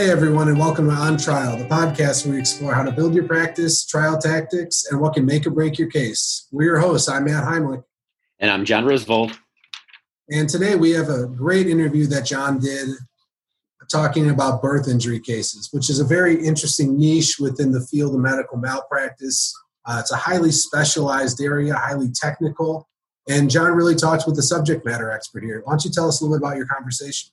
Hey, everyone, and welcome to On Trial, the podcast where we explore how to build your practice, trial tactics, and what can make or break your case. We're your hosts. I'm Matt Heimlich. And I'm John Roosevelt. And today we have a great interview that John did talking about birth injury cases, which is a very interesting niche within the field of medical malpractice. Uh, it's a highly specialized area, highly technical. And John really talks with the subject matter expert here. Why don't you tell us a little bit about your conversation?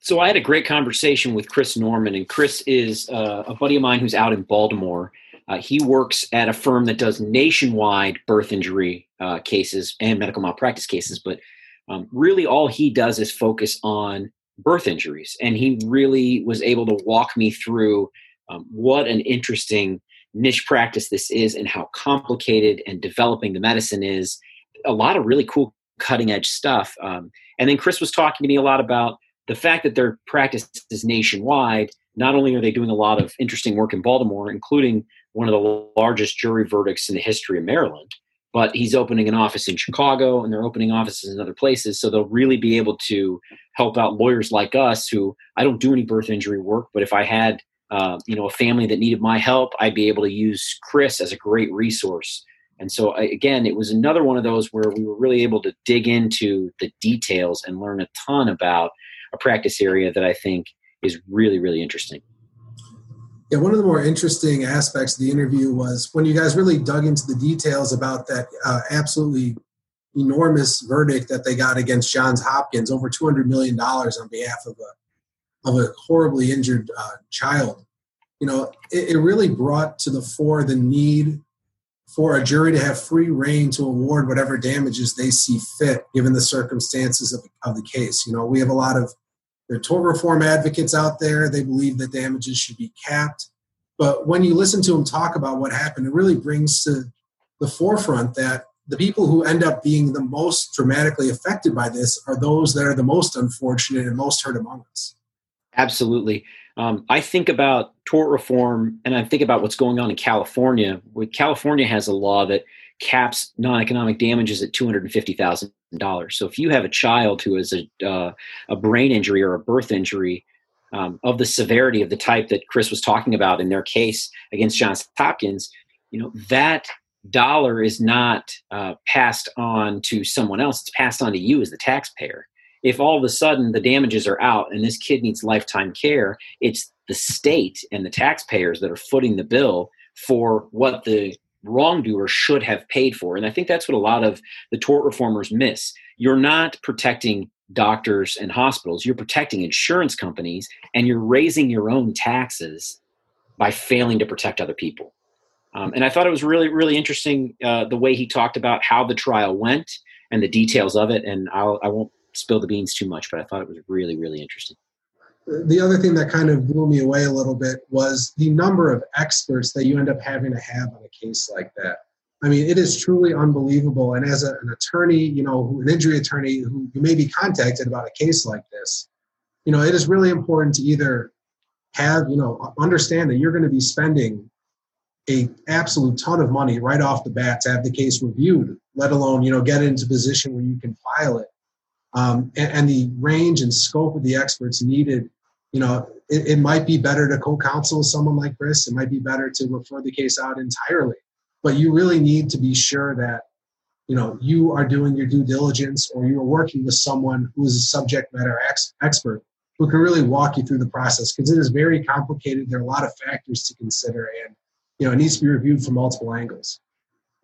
So I had a great conversation with Chris Norman, and Chris is uh, a buddy of mine who's out in Baltimore. Uh, he works at a firm that does nationwide birth injury uh, cases and medical malpractice cases, but um, really all he does is focus on birth injuries. And he really was able to walk me through um, what an interesting niche practice this is and how complicated and developing the medicine is. A lot of really cool cutting edge stuff. Um, and then Chris was talking to me a lot about the fact that their practice is nationwide, not only are they doing a lot of interesting work in Baltimore, including one of the largest jury verdicts in the history of Maryland, but he's opening an office in Chicago and they're opening offices in other places. So they'll really be able to help out lawyers like us who I don't do any birth injury work, but if I had uh, you know a family that needed my help, I'd be able to use Chris as a great resource. And so again, it was another one of those where we were really able to dig into the details and learn a ton about a practice area that I think is really, really interesting. Yeah, one of the more interesting aspects of the interview was when you guys really dug into the details about that uh, absolutely enormous verdict that they got against Johns Hopkins, over two hundred million dollars on behalf of a of a horribly injured uh, child. You know, it, it really brought to the fore the need for a jury to have free rein to award whatever damages they see fit given the circumstances of, of the case. You know, we have a lot of the tort reform advocates out there. They believe that damages should be capped. But when you listen to them talk about what happened, it really brings to the forefront that the people who end up being the most dramatically affected by this are those that are the most unfortunate and most hurt among us. Absolutely. Um, I think about tort reform and I think about what's going on in California. California has a law that caps non-economic damages at two hundred and fifty thousand dollars. So if you have a child who has a uh, a brain injury or a birth injury um, of the severity of the type that Chris was talking about in their case against Johns Hopkins, you know that dollar is not uh, passed on to someone else; it's passed on to you as the taxpayer if all of a sudden the damages are out and this kid needs lifetime care, it's the state and the taxpayers that are footing the bill for what the wrongdoer should have paid for. And I think that's what a lot of the tort reformers miss. You're not protecting doctors and hospitals, you're protecting insurance companies and you're raising your own taxes by failing to protect other people. Um, and I thought it was really, really interesting uh, the way he talked about how the trial went and the details of it. And I'll, I won't spill the beans too much, but I thought it was really, really interesting. The other thing that kind of blew me away a little bit was the number of experts that you end up having to have on a case like that. I mean, it is truly unbelievable. And as a, an attorney, you know, an injury attorney who you may be contacted about a case like this, you know, it is really important to either have, you know, understand that you're going to be spending a absolute ton of money right off the bat to have the case reviewed, let alone, you know, get into a position where you can file it um, and, and, the range and scope of the experts needed. You know, it, it might be better to co-counsel someone like Chris. It might be better to refer the case out entirely. But you really need to be sure that you know you are doing your due diligence, or you are working with someone who is a subject matter ex- expert who can really walk you through the process because it is very complicated. There are a lot of factors to consider, and you know it needs to be reviewed from multiple angles.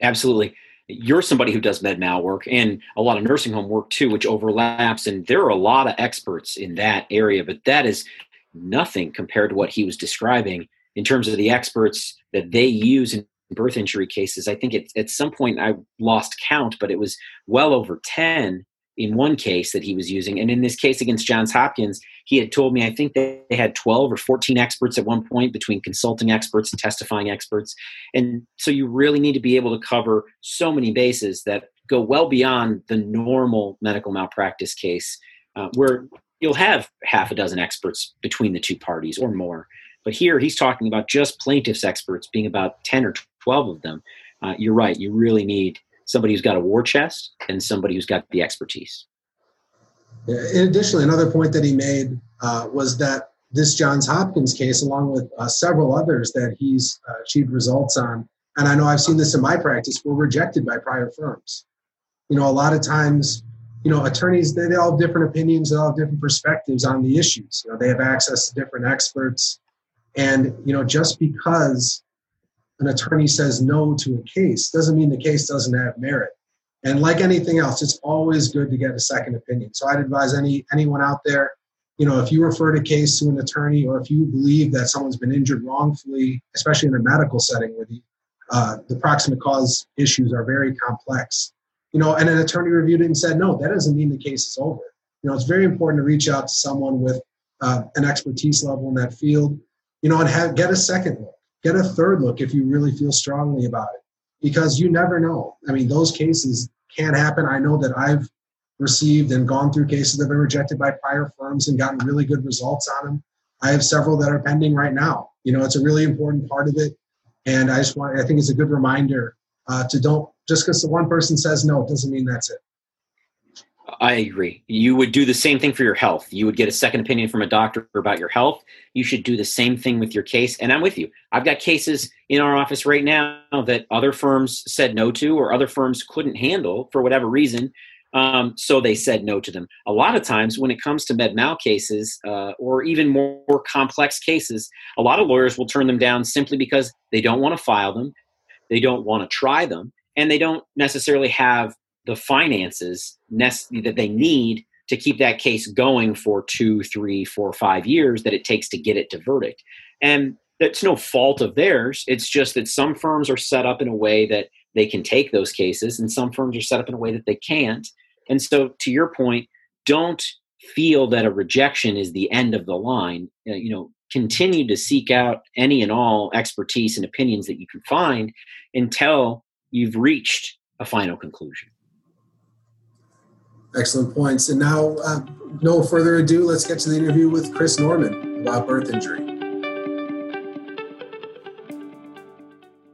Absolutely you're somebody who does med mal work and a lot of nursing home work too, which overlaps. And there are a lot of experts in that area, but that is nothing compared to what he was describing in terms of the experts that they use in birth injury cases. I think it, at some point I lost count, but it was well over 10 in one case that he was using. And in this case against Johns Hopkins, he had told me, I think they had 12 or 14 experts at one point between consulting experts and testifying experts. And so you really need to be able to cover so many bases that go well beyond the normal medical malpractice case, uh, where you'll have half a dozen experts between the two parties or more. But here he's talking about just plaintiffs' experts being about 10 or 12 of them. Uh, you're right, you really need somebody who's got a war chest and somebody who's got the expertise. In additionally, another point that he made uh, was that this Johns Hopkins case, along with uh, several others that he's uh, achieved results on, and I know I've seen this in my practice, were rejected by prior firms. You know, a lot of times, you know, attorneys they, they all have different opinions, they all have different perspectives on the issues. You know, they have access to different experts, and you know, just because an attorney says no to a case doesn't mean the case doesn't have merit. And like anything else, it's always good to get a second opinion. So I'd advise any anyone out there, you know, if you refer a case to an attorney or if you believe that someone's been injured wrongfully, especially in a medical setting where the uh, the proximate cause issues are very complex, you know, and an attorney reviewed it and said no, that doesn't mean the case is over. You know, it's very important to reach out to someone with uh, an expertise level in that field, you know, and have, get a second look, get a third look if you really feel strongly about it, because you never know. I mean, those cases can happen. I know that I've received and gone through cases that have been rejected by prior firms and gotten really good results on them. I have several that are pending right now. You know, it's a really important part of it. And I just want, I think it's a good reminder uh, to don't, just because the one person says no, it doesn't mean that's it. I agree. You would do the same thing for your health. You would get a second opinion from a doctor about your health. You should do the same thing with your case. And I'm with you. I've got cases in our office right now that other firms said no to or other firms couldn't handle for whatever reason. Um, so they said no to them. A lot of times, when it comes to med mal cases uh, or even more, more complex cases, a lot of lawyers will turn them down simply because they don't want to file them, they don't want to try them, and they don't necessarily have the finances that they need to keep that case going for two, three, four, five years that it takes to get it to verdict. And that's no fault of theirs. It's just that some firms are set up in a way that they can take those cases, and some firms are set up in a way that they can't. And so, to your point, don't feel that a rejection is the end of the line. Uh, you know, continue to seek out any and all expertise and opinions that you can find until you've reached a final conclusion. Excellent points. And now, uh, no further ado, let's get to the interview with Chris Norman about birth injury.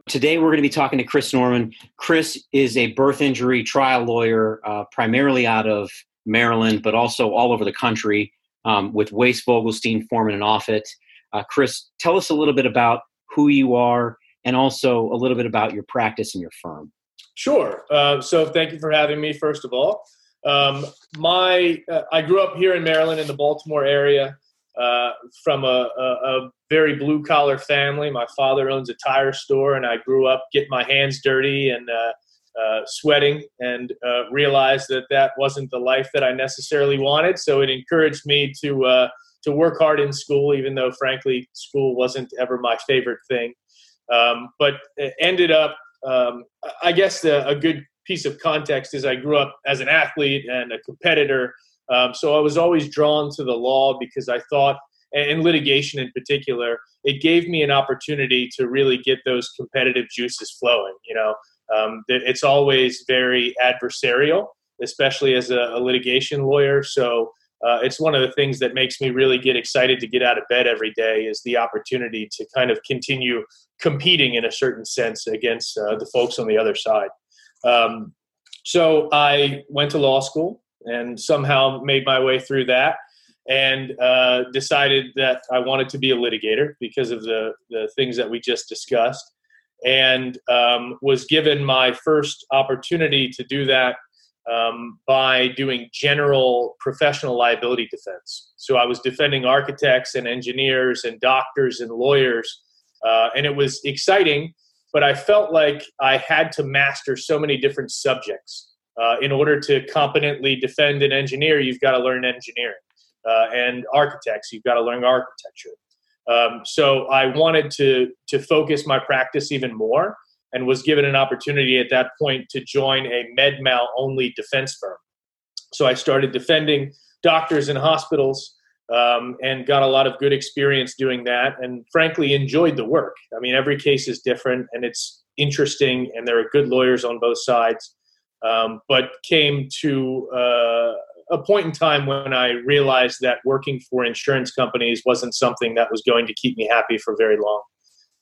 Today, we're going to be talking to Chris Norman. Chris is a birth injury trial lawyer, uh, primarily out of Maryland, but also all over the country um, with Wais Vogelstein, Forman, and Offutt. Uh, Chris, tell us a little bit about who you are and also a little bit about your practice and your firm. Sure. Uh, so, thank you for having me, first of all. Um, my uh, I grew up here in Maryland in the Baltimore area uh, from a, a, a, very blue collar family. My father owns a tire store, and I grew up getting my hands dirty and uh, uh sweating, and uh, realized that that wasn't the life that I necessarily wanted. So it encouraged me to uh, to work hard in school, even though frankly school wasn't ever my favorite thing. Um, but ended up, um, I guess, a good piece of context is I grew up as an athlete and a competitor. Um, so I was always drawn to the law because I thought, and litigation in particular, it gave me an opportunity to really get those competitive juices flowing. You know, um, it's always very adversarial, especially as a, a litigation lawyer. So uh, it's one of the things that makes me really get excited to get out of bed every day is the opportunity to kind of continue competing in a certain sense against uh, the folks on the other side. Um, so I went to law school and somehow made my way through that and uh, decided that I wanted to be a litigator because of the, the things that we just discussed. And um, was given my first opportunity to do that um, by doing general professional liability defense. So I was defending architects and engineers and doctors and lawyers. Uh, and it was exciting but I felt like I had to master so many different subjects. Uh, in order to competently defend an engineer, you've got to learn engineering. Uh, and architects, you've got to learn architecture. Um, so I wanted to to focus my practice even more, and was given an opportunity at that point to join a med mal only defense firm. So I started defending doctors and hospitals um, and got a lot of good experience doing that and frankly enjoyed the work. I mean every case is different and it's interesting and there are good lawyers on both sides. Um, but came to uh, a point in time when i realized that working for insurance companies wasn't something that was going to keep me happy for very long.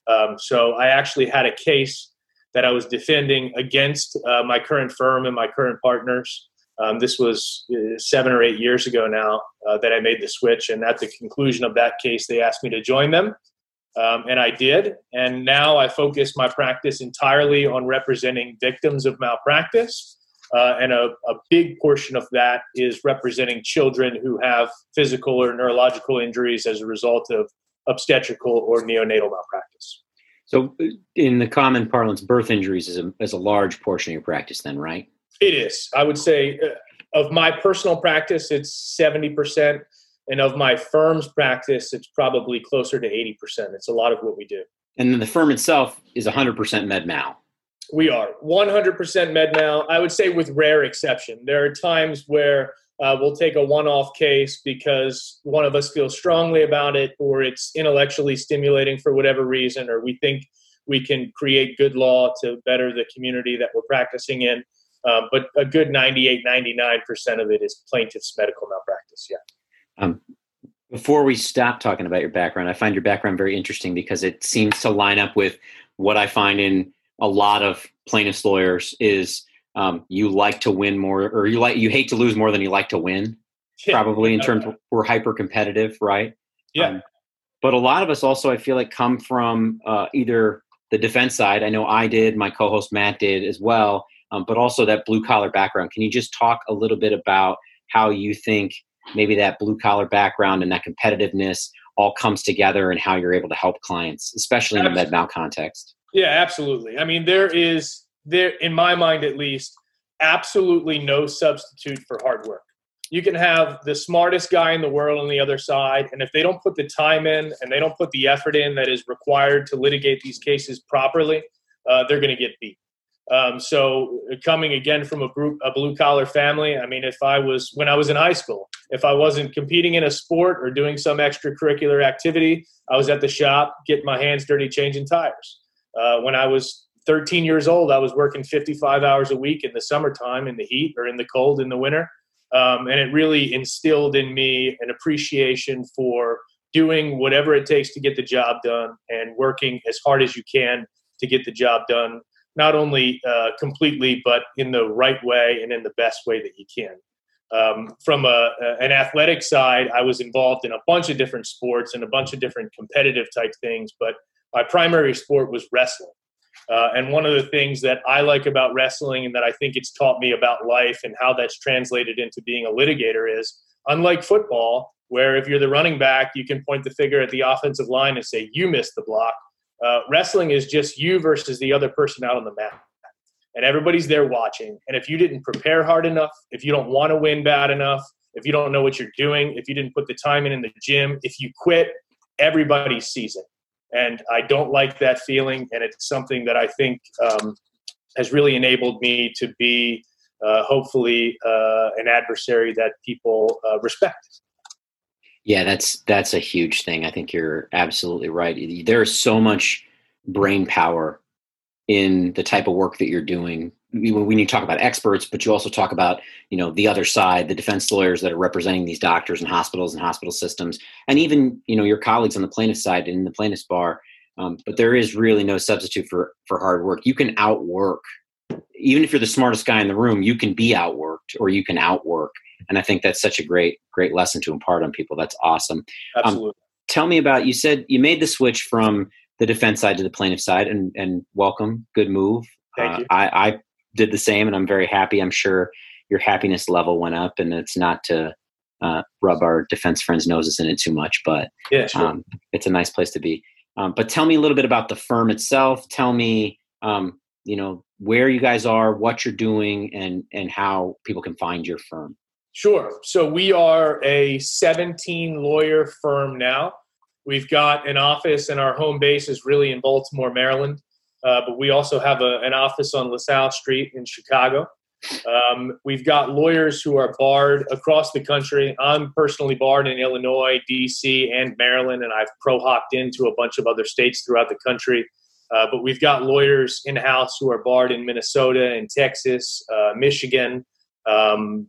Um, so i actually had a case that i was defending against uh, my current firm and my current partners Um, this was uh, seven or eight years ago now uh, that I made the switch, and at the conclusion of that case, they asked me to join them, um, and I did. And now I focus my practice entirely on representing victims of malpractice. Uh, and a, a, big portion of that is representing children who have physical or neurological injuries as a result of obstetrical or neonatal malpractice. So, in the common parlance, birth injuries is a, is a large portion of your practice, then, right? It is. I would say uh, of my personal practice, it's 70%. And of my firm's practice, it's probably closer to 80%. It's a lot of what we do. And then the firm itself is 100% med mal. We are 100% med mal. I would say with rare exception. There are times where uh, we'll take a one off case because one of us feels strongly about it, or it's intellectually stimulating for whatever reason, or we think we can create good law to better the community that we're practicing in. Um, but a good 98, 99% of it is plaintiff's medical malpractice. Yeah. Um, before we stop talking about your background, I find your background very interesting because it seems to line up with what I find in a lot of plaintiffs' lawyers is um, you like to win more or you like you hate to lose more than you like to win probably in terms of we're hyper competitive right yeah um, but a lot of us also i feel like come from uh, either the defense side i know i did my co-host matt did as well um, but also that blue collar background can you just talk a little bit about how you think maybe that blue collar background and that competitiveness all comes together and how you're able to help clients especially in the med mal context yeah absolutely i mean there is there, in my mind at least, absolutely no substitute for hard work. You can have the smartest guy in the world on the other side, and if they don't put the time in and they don't put the effort in that is required to litigate these cases properly, uh, they're going to get beat. Um, so coming again from a a blue collar family, I mean, if I was when I was in high school, if I wasn't competing in a sport or doing some extracurricular activity, I was at the shop getting my hands dirty changing tires. Uh, when I was 13 years old, I was working 55 hours a week in the summertime, in the heat, or in the cold in the winter. Um, and it really instilled in me an appreciation for doing whatever it takes to get the job done and working as hard as you can to get the job done, not only uh, completely, but in the right way and in the best way that you can. Um, from a, an athletic side, I was involved in a bunch of different sports and a bunch of different competitive type things, but my primary sport was wrestling. Uh, and one of the things that I like about wrestling and that I think it's taught me about life and how that's translated into being a litigator is unlike football, where if you're the running back, you can point the finger at the offensive line and say, You missed the block. Uh, wrestling is just you versus the other person out on the mat. And everybody's there watching. And if you didn't prepare hard enough, if you don't want to win bad enough, if you don't know what you're doing, if you didn't put the time in in the gym, if you quit, everybody sees it and I don't like that feeling. And it's something that I think um, has really enabled me to be, uh, hopefully, uh, an adversary that people uh, respect. Yeah, that's that's a huge thing. I think you're absolutely right. There's so much brain power in the type of work that you're doing when you talk about experts, but you also talk about you know the other side, the defense lawyers that are representing these doctors and hospitals and hospital systems, and even you know your colleagues on the plaintiff side in the plaintiff's bar. Um, but there is really no substitute for for hard work. You can outwork, even if you're the smartest guy in the room. You can be outworked, or you can outwork. And I think that's such a great great lesson to impart on people. That's awesome. Um, Absolutely. Um, tell me about. You said you made the switch from the defense side to the plaintiff side, and and welcome, good move. Thank uh, you. I, I did the same, and I'm very happy. I'm sure your happiness level went up, and it's not to uh, rub our defense friends' noses in it too much, but yeah, sure. um, it's a nice place to be. Um, but tell me a little bit about the firm itself. Tell me, um, you know, where you guys are, what you're doing, and and how people can find your firm. Sure. So we are a 17 lawyer firm now. We've got an office, and our home base is really in Baltimore, Maryland. Uh, but we also have a, an office on LaSalle Street in Chicago. Um, we've got lawyers who are barred across the country. I'm personally barred in Illinois, DC, and Maryland, and I've pro hopped into a bunch of other states throughout the country. Uh, but we've got lawyers in house who are barred in Minnesota and Texas, uh, Michigan, um,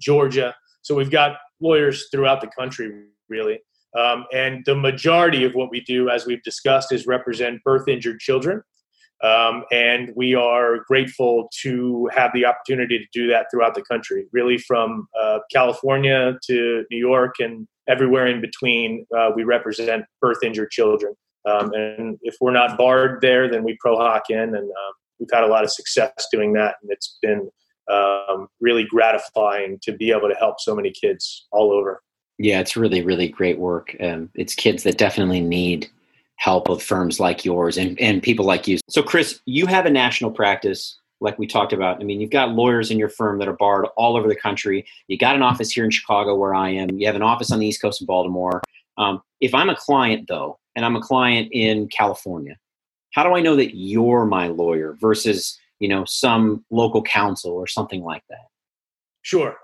Georgia. So we've got lawyers throughout the country, really. Um, and the majority of what we do, as we've discussed, is represent birth injured children. Um, and we are grateful to have the opportunity to do that throughout the country, really from uh, California to New York and everywhere in between. Uh, we represent birth injured children. Um, and if we're not barred there, then we pro hoc in, and um, we've had a lot of success doing that. And it's been um, really gratifying to be able to help so many kids all over. Yeah, it's really, really great work. Um, it's kids that definitely need help of firms like yours and, and people like you. So, Chris, you have a national practice, like we talked about. I mean, you've got lawyers in your firm that are barred all over the country. You got an office here in Chicago, where I am. You have an office on the East Coast in Baltimore. Um, if I'm a client, though, and I'm a client in California, how do I know that you're my lawyer versus you know some local counsel or something like that? Sure.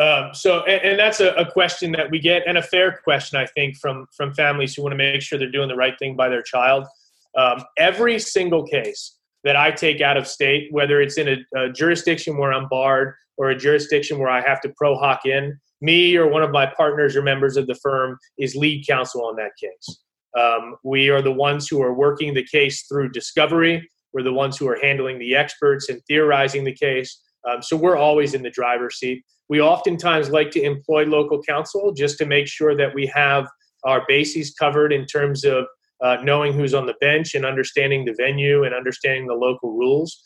Um, so, and, and that's a, a, question that we get, and a fair question, I think, from from families who want to make sure they're doing the right thing by their child. Um, every single case that I take out of state, whether it's in a, a, jurisdiction where I'm barred or a jurisdiction where I have to pro hoc in, me or one of my partners or members of the firm is lead counsel on that case. Um, we are the ones who are working the case through discovery. We're the ones who are handling the experts and theorizing the case. Um, so we're always in the driver's seat. We oftentimes like to employ local counsel just to make sure that we have our bases covered in terms of uh, knowing who's on the bench and understanding the venue and understanding the local rules.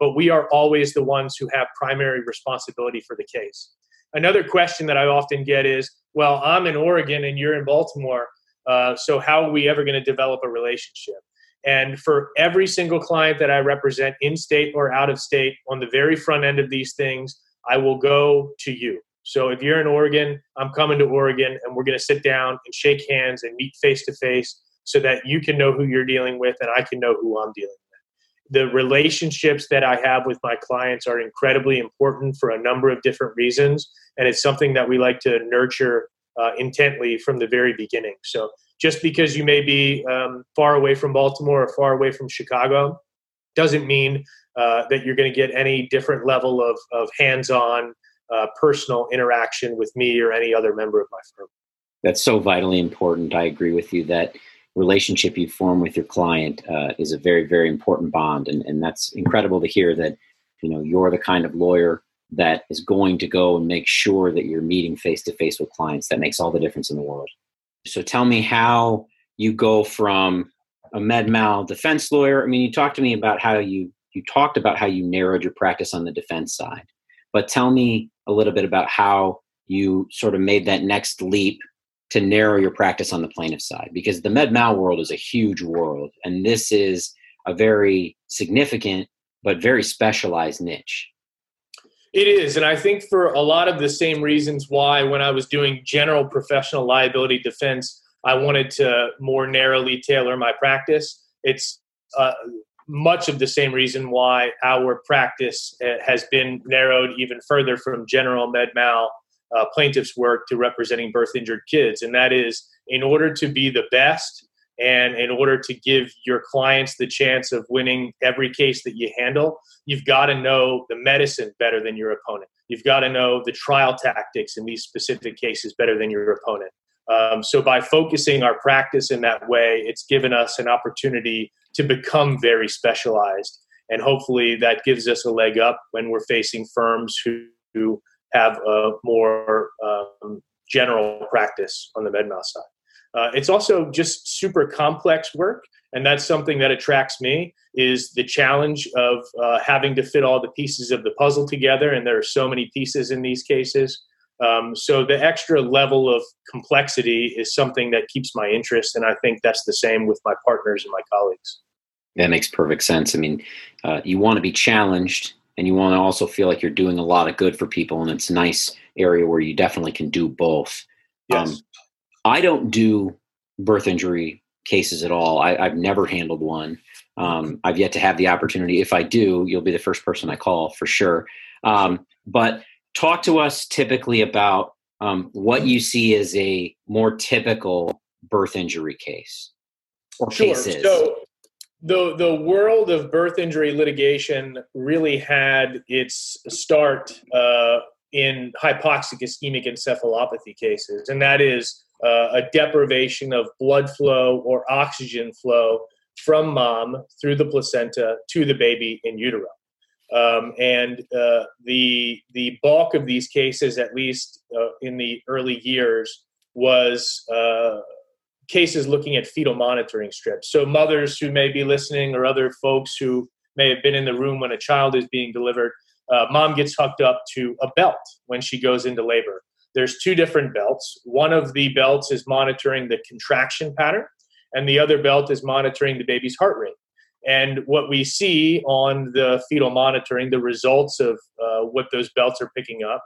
But we are always the ones who have primary responsibility for the case. Another question that I often get is, well, I'm in Oregon and you're in Baltimore. Uh, so how are we ever going to develop a relationship? And for every single client that I represent in state or out of state on the very front end of these things, I will go to you. So if you're in Oregon, I'm coming to Oregon and we're going to sit down and shake hands and meet face to face so that you can know who you're dealing with and I can know who I'm dealing with. The relationships that I have with my clients are incredibly important for a number of different reasons. And it's something that we like to nurture uh, intently from the very beginning. So just because you may be um, far away from Baltimore or far away from Chicago doesn't mean uh, that you're going to get any different level of, of hands-on uh, personal interaction with me or any other member of my firm. That's so vitally important. I agree with you that relationship you form with your client uh, is a very, very important bond, and, and that's incredible to hear that you know you're the kind of lawyer that is going to go and make sure that you're meeting face to face with clients. That makes all the difference in the world. So tell me how you go from a med mal defense lawyer. I mean, you talked to me about how you you talked about how you narrowed your practice on the defense side, but tell me a little bit about how you sort of made that next leap to narrow your practice on the plaintiff side because the med mal world is a huge world and this is a very significant but very specialized niche it is. And I think for a lot of the same reasons why, when I was doing general professional liability defense, I wanted to more narrowly tailor my practice. It's uh, much of the same reason why our practice uh, has been narrowed even further from general med mal uh, plaintiffs' work to representing birth injured kids. And that is in order to be the best and in order to give your clients the chance of winning every case that you handle, you've got to know the medicine better than your opponent. You've got to know the trial tactics in these specific cases better than your opponent. Um, so, by focusing our practice in that way, it's given us an opportunity to become very specialized. And hopefully, that gives us a leg up when we're facing firms who, who have a more um, general practice on the MedMal side. Uh, it's also just super complex work, and that's something that attracts me is the challenge of uh, having to fit all the pieces of the puzzle together, and there are so many pieces in these cases. Um, so the extra level of complexity is something that keeps my interest, and I think that's the same with my partners and my colleagues. That makes perfect sense. I mean, uh, you want to be challenged, and you want to also feel like you're doing a lot of good for people, and it's a nice area where you definitely can do both. Yes. Um, I don't do birth injury cases at all. I, have never handled one. Um, I've yet to have the opportunity. If I do, you'll be the first person I call for sure. Um, but talk to us typically about um, what you see as a more typical birth injury case or sure. cases. So the the world of birth injury litigation really had its start uh, in hypoxic ischemic encephalopathy cases, and that is uh, a deprivation of blood flow or oxygen flow from mom through the placenta to the baby in utero. Um, and uh, the the bulk of these cases, at least uh, in the early years, was uh, cases looking at fetal monitoring strips. So mothers who may be listening, or other folks who may have been in the room when a child is being delivered, uh, mom gets hooked up to a belt when she goes into labor. There's two different belts. One of the belts is monitoring the contraction pattern, and the other belt is monitoring the baby's heart rate. And what we see on the fetal monitoring, the results of uh, what those belts are picking up,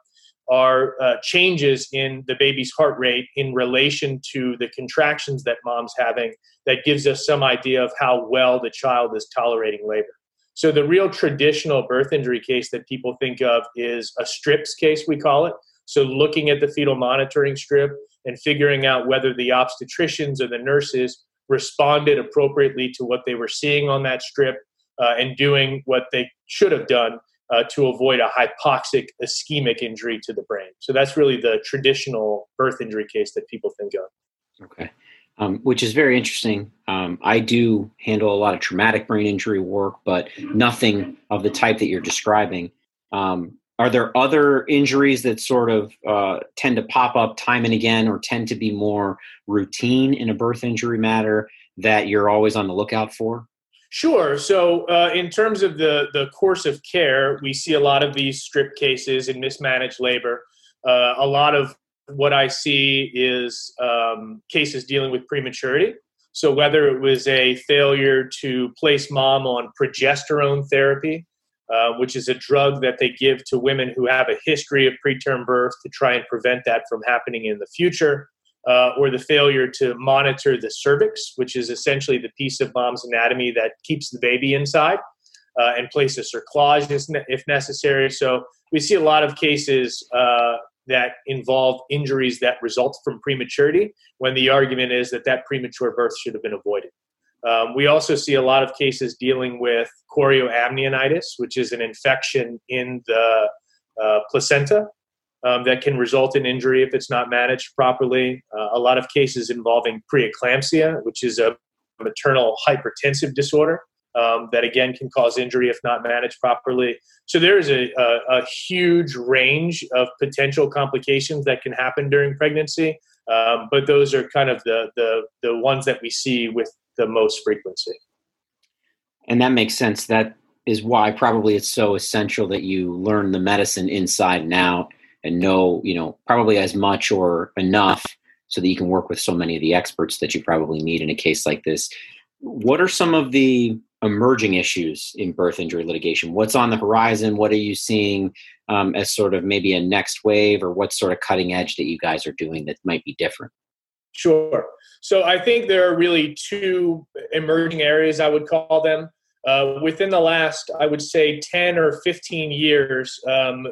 are uh, changes in the baby's heart rate in relation to the contractions that mom's having that gives us some idea of how well the child is tolerating labor. So, the real traditional birth injury case that people think of is a strips case, we call it. So, looking at the fetal monitoring strip and figuring out whether the obstetricians or the nurses responded appropriately to what they were seeing on that strip uh, and doing what they should have done uh, to avoid a hypoxic ischemic injury to the brain. So that's really the traditional birth injury case that people think of. Okay. Um, which is very interesting. Um, I do handle a lot of traumatic brain injury work, but nothing of the type that you're describing. Um, are there other injuries that sort of uh, tend to pop up time and again or tend to be more routine in a birth injury matter that you're always on the lookout for? Sure. So, uh, in terms of the, the course of care, we see a lot of these strip cases and mismanaged labor. Uh, a lot of what I see is um, cases dealing with prematurity. So, whether it was a failure to place mom on progesterone therapy, uh, which is a drug that they give to women who have a history of preterm birth to try and prevent that from happening in the future uh, or the failure to monitor the cervix, which is essentially the piece of mom's anatomy that keeps the baby inside, uh, and place a cerclage if necessary. So we see a lot of cases uh, that involve injuries that result from prematurity when the argument is that that premature birth should have been avoided. Um, we also see a lot of cases dealing with chorioamnionitis, which is an infection in the uh, placenta um, that can result in injury if it's not managed properly. Uh, a lot of cases involving preeclampsia, which is a maternal hypertensive disorder um, that again can cause injury if not managed properly. So there is a, a, a, huge range of potential complications that can happen during pregnancy, um, but those are kind of the, the the ones that we see with the most frequency. And that makes sense. That is why probably it's so essential that you learn the medicine inside and out and know, you know, probably as much or enough so that you can work with so many of the experts that you probably need in a case like this. What are some of the emerging issues in birth injury litigation? What's on the horizon? What are you seeing um, as sort of maybe a next wave, or what sort of cutting edge that you guys are doing that might be different? Sure. So I think there are really two emerging areas, I would call them. Uh, within the last, I would say, 10 or 15 years, um,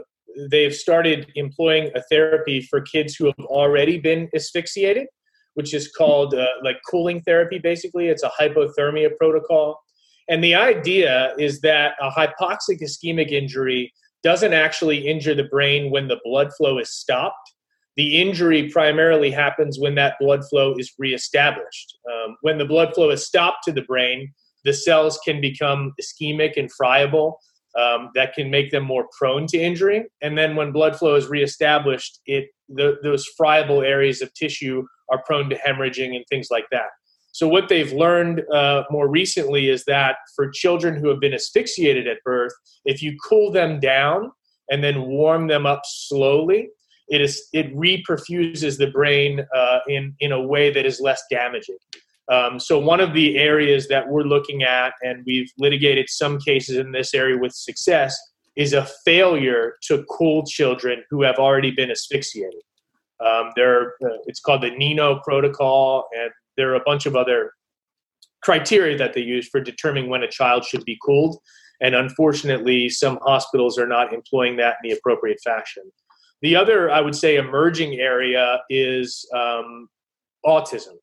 they've started employing a therapy for kids who have already been asphyxiated, which is called uh, like cooling therapy, basically. It's a hypothermia protocol. And the idea is that a hypoxic ischemic injury doesn't actually injure the brain when the blood flow is stopped. The injury primarily happens when that blood flow is reestablished. Um, when the blood flow is stopped to the brain, the cells can become ischemic and friable um, that can make them more prone to injury. And then when blood flow is reestablished, it the, those friable areas of tissue are prone to hemorrhaging and things like that. So what they've learned uh, more recently is that for children who have been asphyxiated at birth, if you cool them down and then warm them up slowly, it is it reperfuses the brain uh, in in a way that is less damaging. Um, so one of the areas that we're looking at, and we've litigated some cases in this area with success, is a failure to cool children who have already been asphyxiated. Um, there, uh, it's called the Nino protocol, and there are a bunch of other criteria that they use for determining when a child should be cooled. And unfortunately, some hospitals are not employing that in the appropriate fashion. The other, I would say, emerging area is um, autism.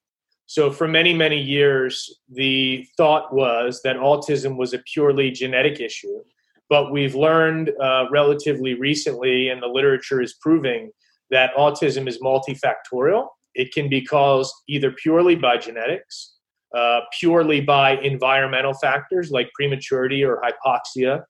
So, for many, many years, the thought was that autism was a purely genetic issue. But we've learned uh, relatively recently, and the literature is proving that autism is multifactorial. It can be caused either purely by genetics, uh, purely by environmental factors like prematurity or hypoxia,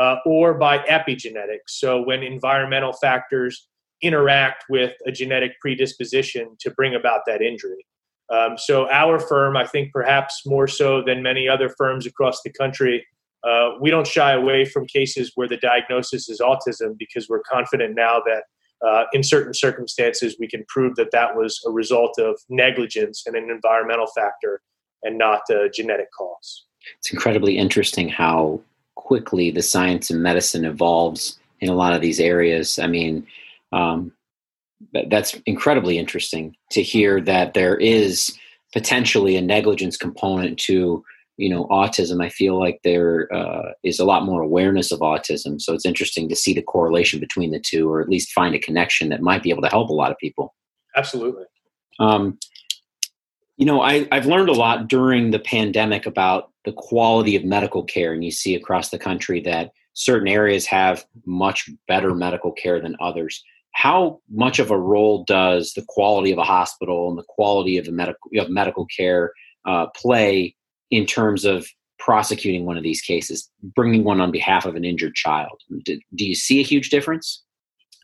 uh, or by epigenetics. So, when environmental factors interact with a genetic predisposition to bring about that injury. Um, so, our firm, I think perhaps more so than many other firms across the country, uh, we don't shy away from cases where the diagnosis is autism because we're confident now that uh, in certain circumstances we can prove that that was a result of negligence and an environmental factor and not a genetic cause. It's incredibly interesting how quickly the science and medicine evolves in a lot of these areas. I mean, um, that's incredibly interesting to hear that there is potentially a negligence component to you know autism. I feel like there uh, is a lot more awareness of autism. So it's interesting to see the correlation between the two or at least find a connection that might be able to help a lot of people. Absolutely. Um, you know I, i've learned a lot during the pandemic about the quality of medical care and you see across the country that certain areas have much better medical care than others how much of a role does the quality of a hospital and the quality of, medical, of medical care uh, play in terms of prosecuting one of these cases, bringing one on behalf of an injured child? Do, do, you see a huge difference?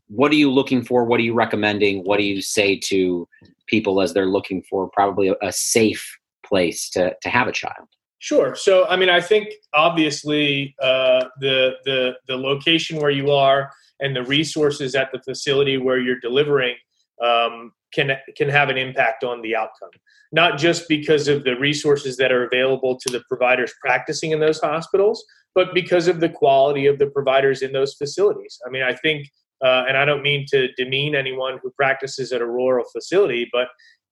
What are you looking for? What are you recommending? What do you say to people as they're looking for probably a, a safe place to, to have a child? Sure. So, I mean, I think obviously uh, the the the location where you are and the resources at the facility where you're delivering um, can can have an impact on the outcome not just because of the resources that are available to the providers practicing in those hospitals, but because of the quality of the providers in those facilities. I mean, I think, uh, and I don't mean to demean anyone who practices at a rural facility, but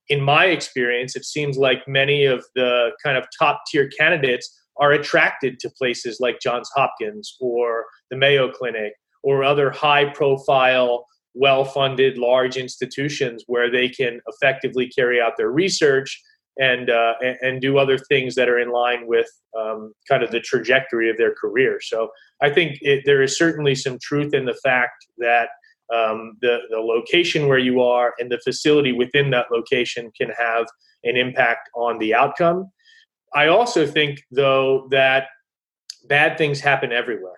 in my experience, it seems like many of the kind of top tier candidates are attracted to places like Johns Hopkins or the Mayo Clinic or other high profile well funded large institutions where they can effectively carry out their research and, uh, and, do other things that are in line with um, kind of the trajectory of their career. So I think it, there is certainly some truth in the fact that um, the, the location where you are and the facility within that location can have an impact on the outcome. I also think, though, that bad things happen everywhere.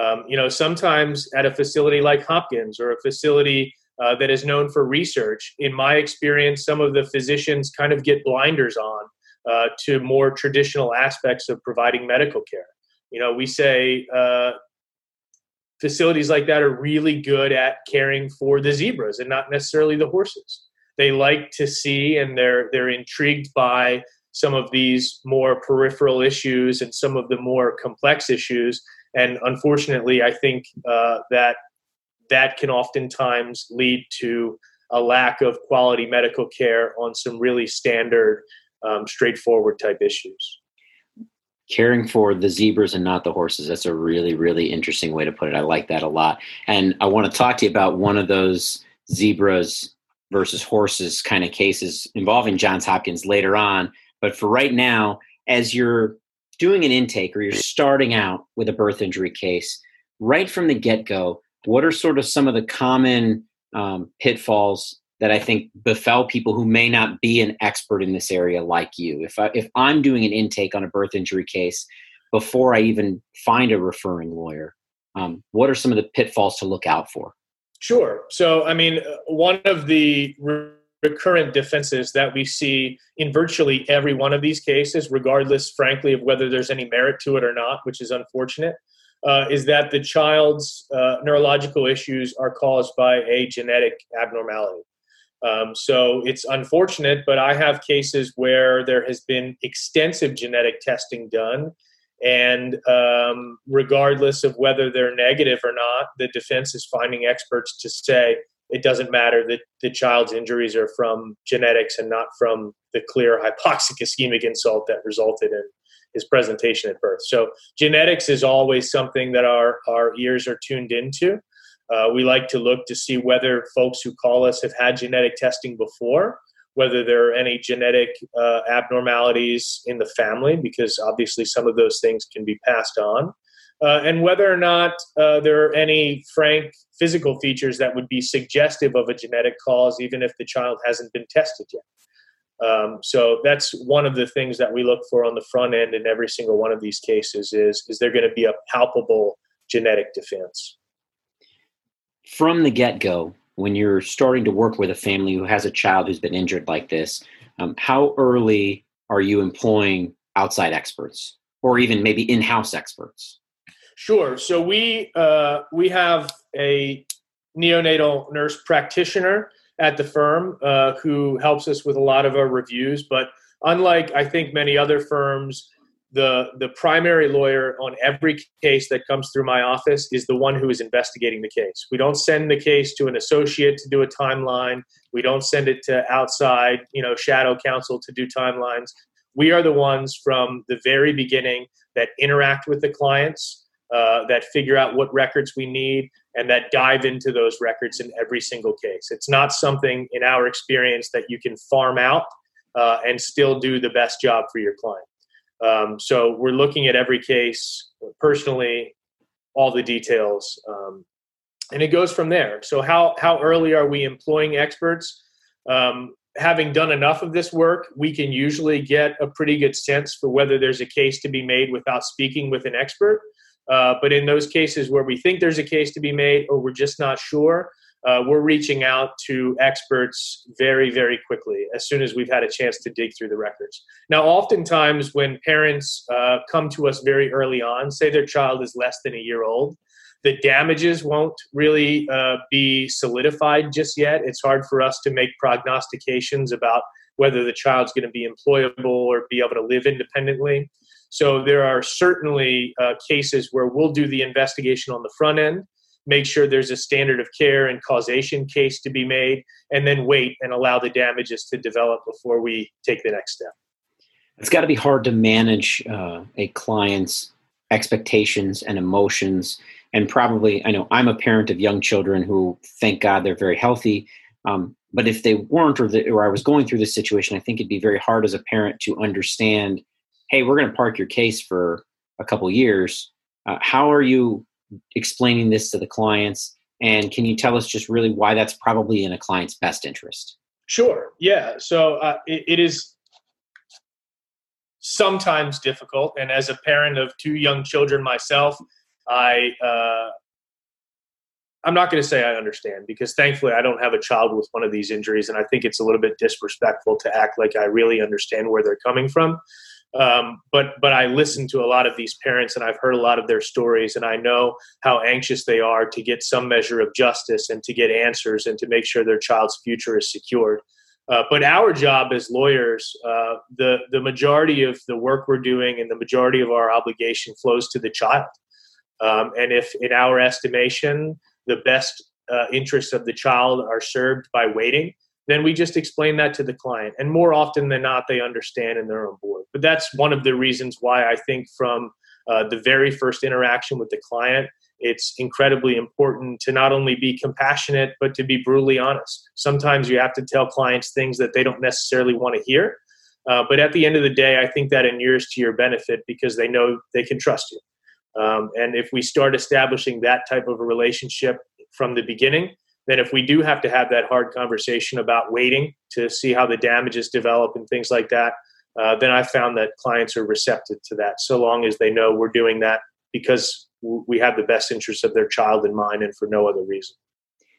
Um, you know, sometimes at a facility like Hopkins or a facility uh, that is known for research, in my experience, some of the physicians kind of get blinders on uh, to more traditional aspects of providing medical care. You know, we say uh, facilities like that are really good at caring for the zebras and not necessarily the horses. They like to see and they're they're intrigued by some of these more peripheral issues and some of the more complex issues and unfortunately, I think uh, that that can oftentimes lead to a lack of quality medical care on some really standard, um, straightforward type issues. Caring for the zebras and not the horses. That's a really, really interesting way to put it. I like that a lot. And I want to talk to you about one of those zebras versus horses kind of cases involving Johns Hopkins later on. But for right now, as you're doing an intake or you're starting out with a birth injury case, right from the get go, what are sort of some of the common um, pitfalls that I think befell people who may not be an expert in this area like you? If I, if I'm doing an intake on a birth injury case before I even find a referring lawyer, um, what are some of the pitfalls to look out for? Sure. So, I mean, uh, one of the recurrent defenses that we see in virtually every one of these cases, regardless, frankly, of whether there's any merit to it or not, which is unfortunate, uh, is that the child's uh, neurological issues are caused by a genetic abnormality. Um, so it's unfortunate, but I have cases where there has been extensive genetic testing done. And um, regardless of whether they're negative or not, the defense is finding experts to say it doesn't matter that the child's injuries are from genetics and not from the clear hypoxic ischemic insult that resulted in his presentation at birth. So genetics is always something that our, our ears are tuned into. Uh, we like to look to see whether folks who call us have had genetic testing before, whether there are any genetic uh, abnormalities in the family, because obviously some of those things can be passed on uh, and whether or not uh, there are any frank physical features that would be suggestive of a genetic cause, even if the child hasn't been tested yet. Um, so that's one of the things that we look for on the front end in every single one of these cases is is there going to be a palpable genetic defense? From the get-go when you're starting to work with a family who has a child who's been injured like this um, how early are you employing outside experts or even maybe in-house experts? Sure. So we uh, we have a neonatal nurse practitioner at the firm uh, who helps us with a lot of our reviews. But unlike I think many other firms, the the primary lawyer on every case that comes through my office is the one who is investigating the case. We don't send the case to an associate to do a timeline. We don't send it to outside, you know, shadow counsel to do timelines. We are the ones from the very beginning that interact with the clients, uh, that figure out what records we need, and that dive into those records in every single case. It's not something, in our experience, that you can farm out uh, and still do the best job for your client. Um, so we're looking at every case personally, all the details, um, and it goes from there. So how how early are we employing experts? Um, having done enough of this work, we can usually get a pretty good sense for whether there's a case to be made without speaking with an expert. Uh, but in those cases where we think there's a case to be made or we're just not sure, uh, we're reaching out to experts very, very quickly as soon as we've had a chance to dig through the records. Now, oftentimes when parents uh, come to us very early on, say their child is less than a year old, the damages won't really uh, be solidified just yet. It's hard for us to make prognostications about whether the child's going to be employable or be able to live independently. So there are certainly uh, cases where we'll do the investigation on the front end, make sure there's a standard of care and causation case to be made, and then wait and allow the damages to develop before we take the next step. It's got to be hard to manage uh, a client's expectations and emotions. And probably, I know I'm a parent of young children who, thank God, they're very healthy. Um, but if they weren't, or, the, or I was going through this situation, I think it'd be very hard as a parent to understand hey, we're going to park your case for a couple years. Uh, how are you explaining this to the clients? And can you tell us just really why that's probably in a client's best interest? Sure. Yeah. So uh, it, it is sometimes difficult. And as a parent of two young children myself, I uh, I'm not going to say I understand because thankfully I don't have a child with one of these injuries, and I think it's a little bit disrespectful to act like I really understand where they're coming from. Um, but but I listen to a lot of these parents, and I've heard a lot of their stories, and I know how anxious they are to get some measure of justice and to get answers and to make sure their child's future is secured. Uh, but our job as lawyers, uh, the the majority of the work we're doing and the majority of our obligation flows to the child. Um, and if, in our estimation, the best uh, interests of the child are served by waiting, then we just explain that to the client. And more often than not, they understand and they're on board. But that's one of the reasons why I think from uh, the very first interaction with the client, it's incredibly important to not only be compassionate, but to be brutally honest. Sometimes you have to tell clients things that they don't necessarily want to hear. Uh, but at the end of the day, I think that inures to your benefit because they know they can trust you. Um, and if we start establishing that type of a relationship from the beginning, then if we do have to have that hard conversation about waiting to see how the damages develop and things like that, uh, then I found that clients are receptive to that so long as they know we're doing that because we have the best interests of their child in mind and for no other reason.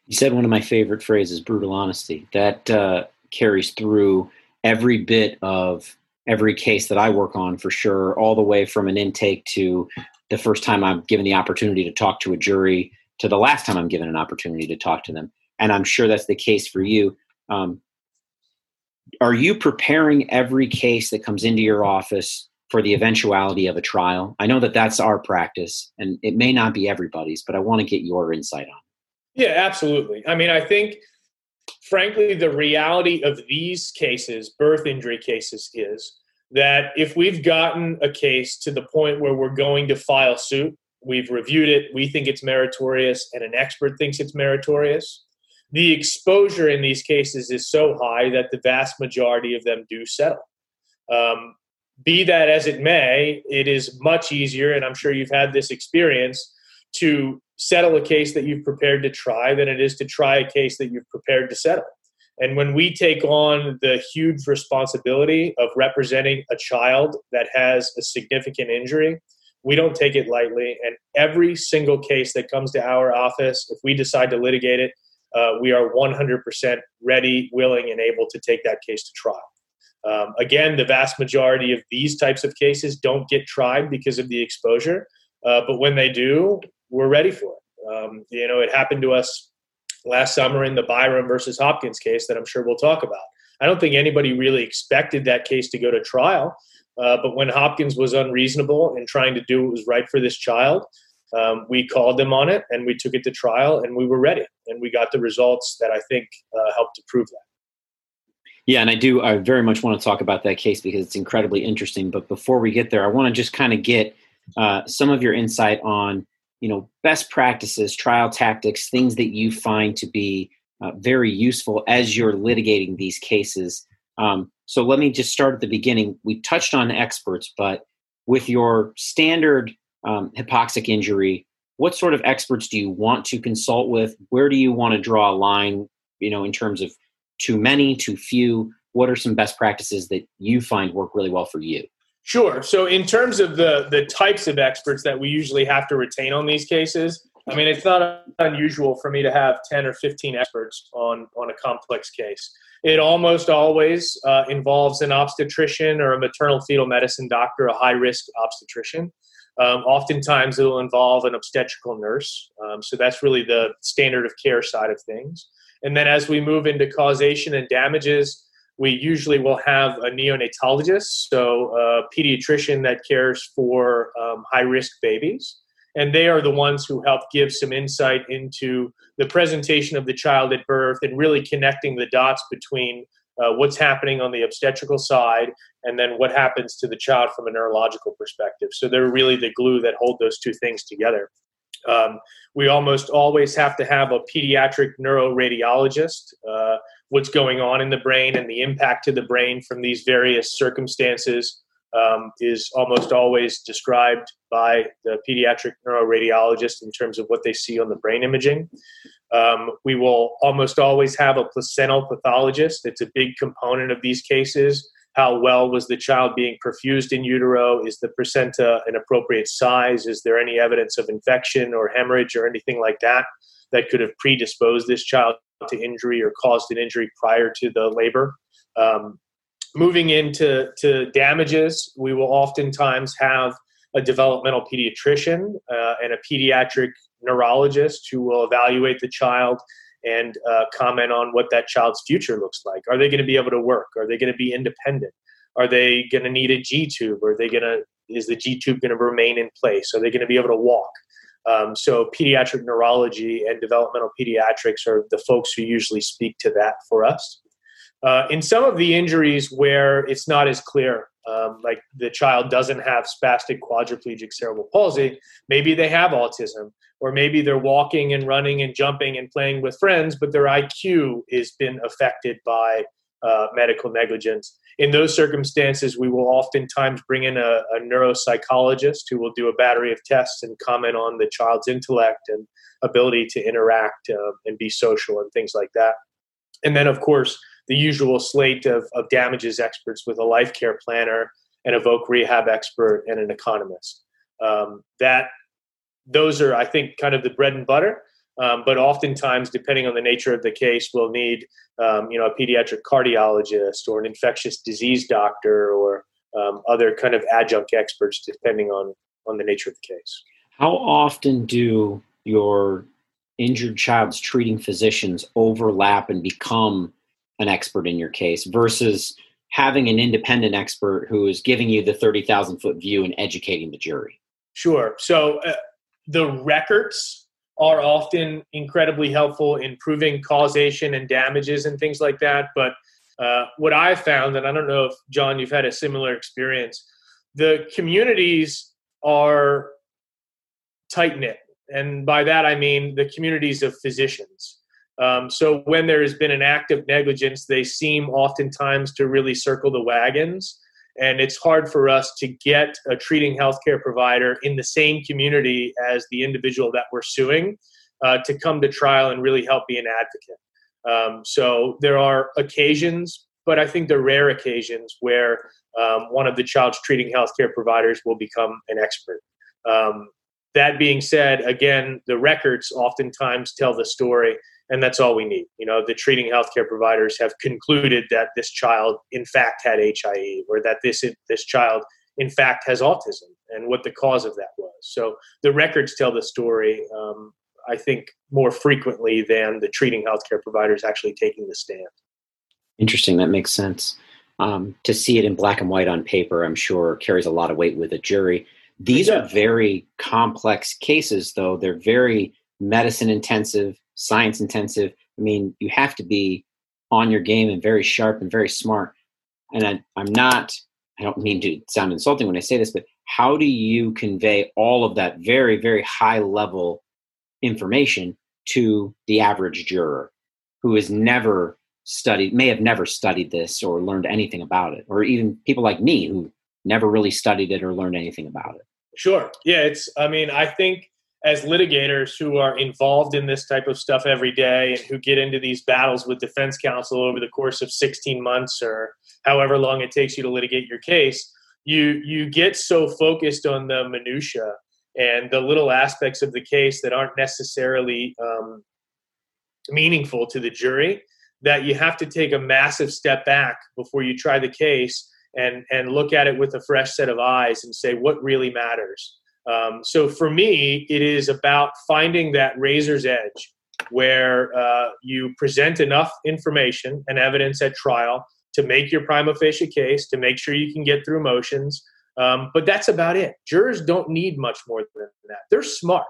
You said one of my favorite phrases, brutal honesty. That uh, carries through every bit of every case that I work on for sure, all the way from an intake to the first time I'm given the opportunity to talk to a jury to the last time I'm given an opportunity to talk to them. And I'm sure that's the case for you. Um, are you preparing every case that comes into your office for the eventuality of a trial? I know that that's our practice, and it may not be everybody's, but I want to get your insight on. Yeah, absolutely. I mean, I think, frankly, the reality of these cases, birth injury cases, is that if we've gotten a case to the point where we're going to file suit, we've reviewed it, we think it's meritorious, and an expert thinks it's meritorious. The exposure in these cases is so high that the vast majority of them do settle. Um, be that as it may, it is much easier, and I'm sure you've had this experience, to settle a case that you've prepared to try than it is to try a case that you've prepared to settle. And when we take on the huge responsibility of representing a child that has a significant injury, we don't take it lightly. And every single case that comes to our office, if we decide to litigate it, uh, we are 100% ready, willing, and able to take that case to trial. Um, again, the vast majority of these types of cases don't get tried because of the exposure, uh, but when they do, we're ready for it. Um, you know, it happened to us last summer in the Byrom versus Hopkins case that I'm sure we'll talk about. I don't think anybody really expected that case to go to trial, uh, but when Hopkins was unreasonable in trying to do what was right for this child, um, we called them on it and we took it to trial and we were ready and we got the results that I think uh, helped to prove that. Yeah, and I do. I very much want to talk about that case because it's incredibly interesting. But before we get there, I want to just kind of get uh, some of your insight on, you know, best practices, trial tactics, things that you find to be uh, very useful as you're litigating these cases. Um, so let me just start at the beginning. We touched on experts, but with your standard um, hypoxic injury, what sort of experts do you want to consult with? Where do you want to draw a line, you know, in terms of too many, too few? What are some best practices that you find work really well for you? Sure. So, in terms of the the types of experts that we usually have to retain on these cases, I mean, it's not unusual for me to have ten or fifteen experts on on a complex case. It almost always uh, involves an obstetrician or a maternal fetal medicine doctor, a high risk obstetrician. Um, oftentimes, it'll involve an obstetrical nurse. Um, so that's really the standard of care side of things. And then as we move into causation and damages, we usually will have a neonatologist, so a pediatrician that cares for um, high risk babies. And they are the ones who help give some insight into the presentation of the child at birth and really connecting the dots between uh, what's happening on the obstetrical side and then what happens to the child from a neurological perspective. So they're really the glue that hold those two things together. Um, we almost always have to have a pediatric neuroradiologist. Uh, what's going on in the brain and the impact to the brain from these various circumstances um, is almost always described by the pediatric neuroradiologist in terms of what they see on the brain imaging. Um, we will almost always have a placental pathologist. It's a big component of these cases how well was the child being perfused in utero? Is the placenta an appropriate size? Is there any evidence of infection or hemorrhage or anything like that that could have predisposed this child to injury or caused an injury prior to the labor? Um, moving into to damages, we will oftentimes have a developmental pediatrician uh, and a pediatric neurologist who will evaluate the child and uh, comment on what that child's future looks like. Are they going to be able to work? Are they going to be independent? Are they going to need a G tube? Are they going to is the G tube going to remain in place? Are they going to be able to walk? Um, so pediatric neurology and developmental pediatrics are the folks who usually speak to that for us. Uh, in some of the injuries where it's not as clear, um, like the child doesn't have spastic quadriplegic cerebral palsy, maybe they have autism, or maybe they're walking and running and jumping and playing with friends, but their IQ has been affected by uh, medical negligence. In those circumstances, we will oftentimes bring in a, a, neuropsychologist who will do a battery of tests and comment on the child's intellect and ability to interact uh, and be social and things like that. And then, of course, the usual slate of, of damages experts with a life care planner, an evoke rehab expert, and an economist. Um, that those are, I think, kind of the bread and butter. Um, but oftentimes, depending on the nature of the case, we'll need, um, you know, a pediatric cardiologist or an infectious disease doctor or um, other kind of adjunct experts, depending on on the nature of the case. How often do your injured child's treating physicians overlap and become an expert in your case versus having an independent expert who is giving you the 30,000 foot view and educating the jury? Sure. So, uh, the records are often incredibly helpful in proving causation and damages and things like that. But uh, what I found, and I don't know if John, you've had a similar experience, the communities are tight knit, and by that I mean the communities of physicians. Um, so when there has been an act of negligence, they seem oftentimes to really circle the wagons and it's hard for us to get a treating healthcare provider in the same community as the individual that we're suing uh, to come to trial and really help be an advocate. Um, so there are occasions, but I think they're rare occasions where um, one of the child's treating healthcare providers will become an expert. Um, that being said, again, the records oftentimes tell the story, and that's all we need. You know, the treating healthcare providers have concluded that this child, in fact, had HIE, or that this this child, in fact, has autism, and what the cause of that was. So the records tell the story. Um, I think more frequently than the treating healthcare providers actually taking the stand. Interesting. That makes sense. Um, to see it in black and white on paper, I'm sure carries a lot of weight with a jury. These yeah. are very complex cases, though. They're very medicine intensive, science intensive. I mean, you have to be on your game and very sharp and very smart. And I, I'm not, I don't mean to sound insulting when I say this, but how do you convey all of that very, very high level information to the average juror who has never studied, may have never studied this or learned anything about it, or even people like me who never really studied it or learned anything about it? Sure. Yeah, it's, I mean, I think as litigators who are involved in this type of stuff every day and who get into these battles with defense counsel over the course of 16 months or however long it takes you to litigate your case, you you get so focused on the minutia and the little aspects of the case that aren't necessarily um, meaningful to the jury that you have to take a massive step back before you try the case and and look at it with a fresh set of eyes and say what really matters. Um, so for me, it is about finding that razor's edge where uh, you present enough information and evidence at trial to make your prima facie case, to make sure you can get through motions. Um, but that's about it. Jurors don't need much more than that. They're smart,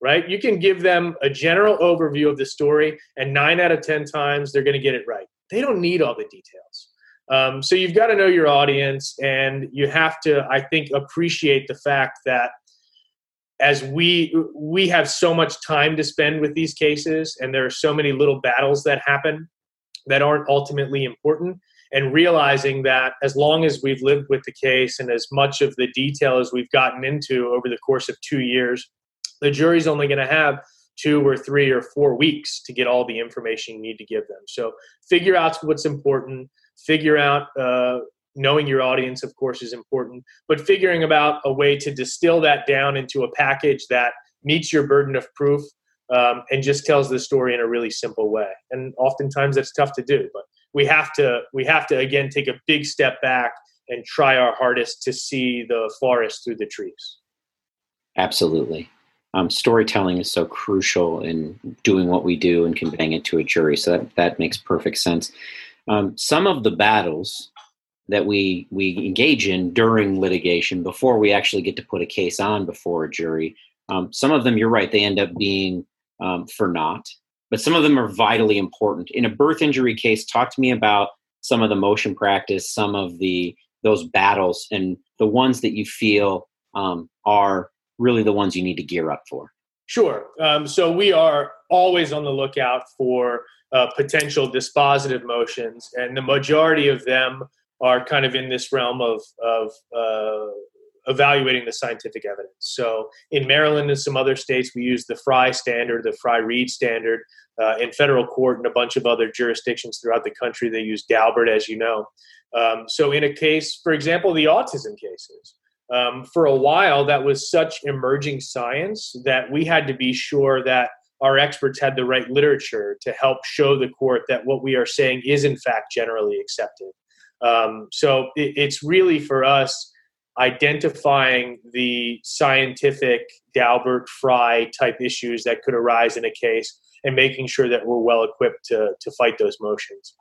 right? You can give them a general overview of the story, and nine out of 10 times they're going to get it right. They don't need all the details. Um, so you've got to know your audience, and you have to, I think, appreciate the fact that as we we have so much time to spend with these cases, and there are so many little battles that happen that aren't ultimately important. And realizing that as long as we've lived with the case and as much of the detail as we've gotten into over the course of two years, the jury's only going to have two or three or four weeks to get all the information you need to give them. So figure out what's important figure out uh, knowing your audience of course is important but figuring about a way to distill that down into a package that meets your burden of proof um, and just tells the story in a really simple way. And oftentimes that's tough to do but we have to we have to again take a big step back and try our hardest to see the forest through the trees. Absolutely. Um, storytelling is so crucial in doing what we do and conveying it to a jury so that, that makes perfect sense. Um, some of the battles that we we engage in during litigation before we actually get to put a case on before a jury, um, some of them you're right they end up being um, for naught, but some of them are vitally important. In a birth injury case, talk to me about some of the motion practice, some of the those battles, and the ones that you feel um, are really the ones you need to gear up for. Sure. Um, so we are always on the lookout for uh, potential dispositive motions, and the majority of them are kind of in this realm of of uh, evaluating the scientific evidence. So in Maryland and some other states, we use the Frye standard, the Frye Reed standard. Uh, in federal court and a bunch of other jurisdictions throughout the country, they use Daubert, as you know. Um, so in a case, for example, the autism cases. Um, for a while, that was such emerging science that we had to be sure that our experts had the right literature to help show the court that what we are saying is in fact generally accepted. Um, so it, it's really for us identifying the scientific Daubert Frye type issues that could arise in a case and making sure that we're well equipped to, to fight those motions.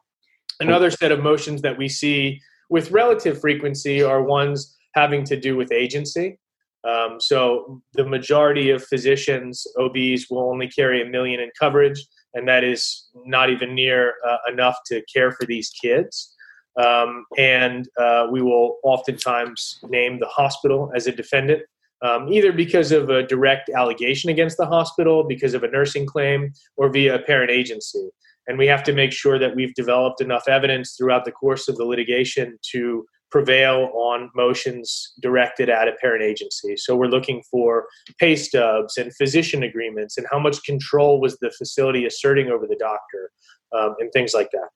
Another set of motions that we see with relative frequency are ones having to do with agency. Um, so the majority of physicians, OBs, will only carry a million in coverage, and that is not even near uh, enough to care for these kids. Um, and uh, we will oftentimes name the hospital as a defendant, um, either because of a direct allegation against the hospital, because of a nursing claim, or via a parent agency. And we have to make sure that we've developed enough evidence throughout the course of the litigation to prevail on motions directed at a parent agency. So we're looking for pay stubs and physician agreements and how much control was the facility asserting over the doctor um, and things like that.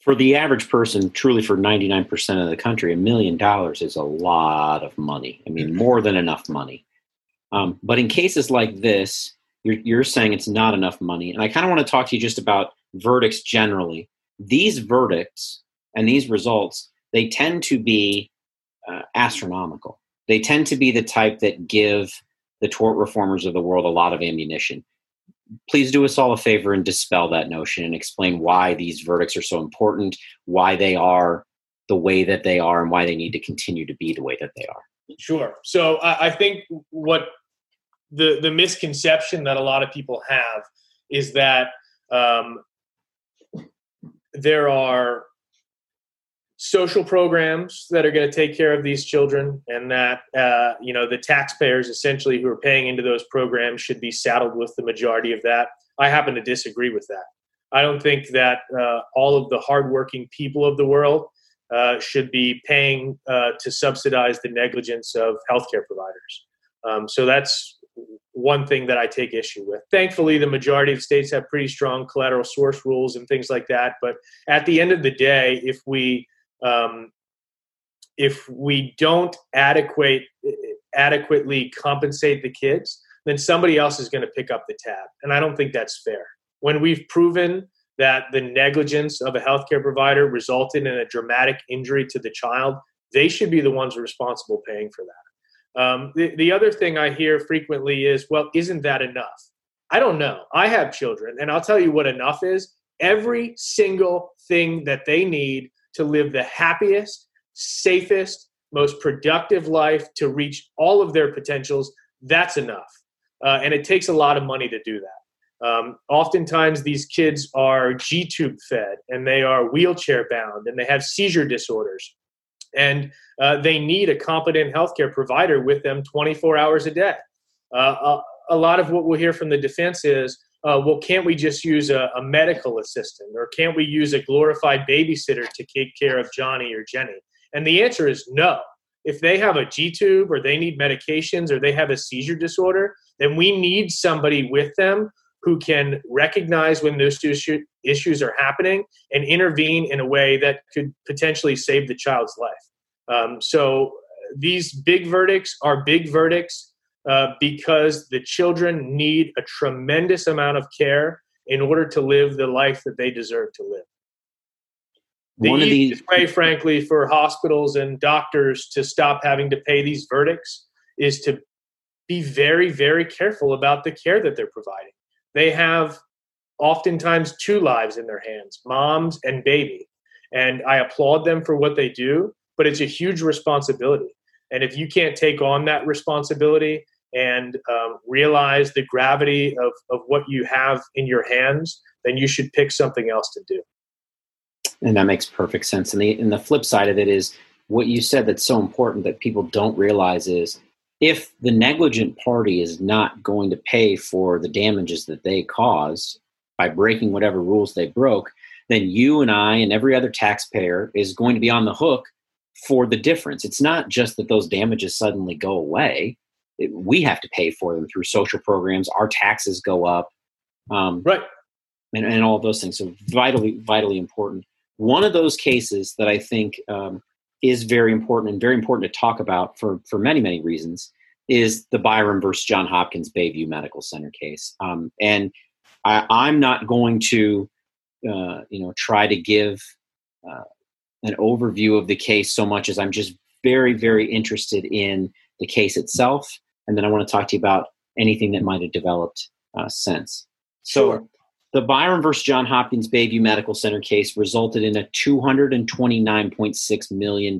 For the average person, truly for 99% of the country, a million dollars is a lot of money. I mean, more than enough money. Um, but in cases like this, you're, you're saying it's not enough money. And I kind of want to talk to you just about verdicts generally. These verdicts and these results they tend to be uh, astronomical. They tend to be the type that give the tort reformers of the world a lot of ammunition. Please do us all a favor and dispel that notion and explain why these verdicts are so important, why they are the way that they are, and why they need to continue to be the way that they are. Sure. So I, I think what the the misconception that a lot of people have is that um, there are social programs that are going to take care of these children and that uh, you know the taxpayers essentially who are paying into those programs should be saddled with the majority of that. I happen to disagree with that. I don't think that uh, all of the hardworking people of the world uh, should be paying uh, to subsidize the negligence of healthcare providers. Um, so that's one thing that i take issue with. Thankfully the majority of states have pretty strong collateral source rules and things like that but at the end of the day if we um, if we don't adequate adequately compensate the kids, then somebody else is going to pick up the tab, and I don't think that's fair. When we've proven that the negligence of a healthcare provider resulted in a dramatic injury to the child, they should be the ones responsible paying for that. Um, the, the other thing I hear frequently is, well, isn't that enough? I don't know. I have children, and I'll tell you what enough is. Every single thing that they need to live the happiest, safest, most productive life to reach all of their potentials, that's enough. Uh, and it takes a lot of money to do that. Um, oftentimes, these kids are G tube fed and they are wheelchair bound and they have seizure disorders. And uh, they need a competent healthcare provider with them 24 hours a day. Uh, a, a lot of what we'll hear from the defense is uh, well, can't we just use a, a, medical assistant or can't we use a glorified babysitter to take care of Johnny or Jenny? And the answer is no. If they have a G tube or they need medications or they have a seizure disorder, then we need somebody with them who can recognize when those issue, issues are happening and intervene in a way that could potentially save the child's life. Um, so these big verdicts are big verdicts uh, because the children need a tremendous amount of care in order to live the life that they deserve to live. The One easiest way, frankly, for hospitals and doctors to stop having to pay these verdicts is to be very, very careful about the care that they're providing. They have oftentimes two lives in their hands moms and baby. And I applaud them for what they do, but it's a huge responsibility. And if you can't take on that responsibility and um, realize the gravity of, of what you have in your hands, then you should pick something else to do. And that makes perfect sense. And the, and the flip side of it is what you said that's so important that people don't realize is if the negligent party is not going to pay for the damages that they caused by breaking whatever rules they broke, then you and I and every other taxpayer is going to be on the hook for the difference. It's not just that those damages suddenly go away we have to pay for them through social programs. Our taxes go up, um, right, and, and all of those things. So vitally, vitally important. One of those cases that I think um, is very important and very important to talk about for for many many reasons is the Byrom versus Johns Hopkins Bayview Medical Center case. Um, and I, am not going to, uh, you know, try to give uh, an overview of the case so much as I'm just very, very interested in the case itself and then I want to talk to you about anything that might have developed uh, since. So, sure. the Byrom versus Johns Hopkins Bayview Medical Center case resulted in a $229.6 million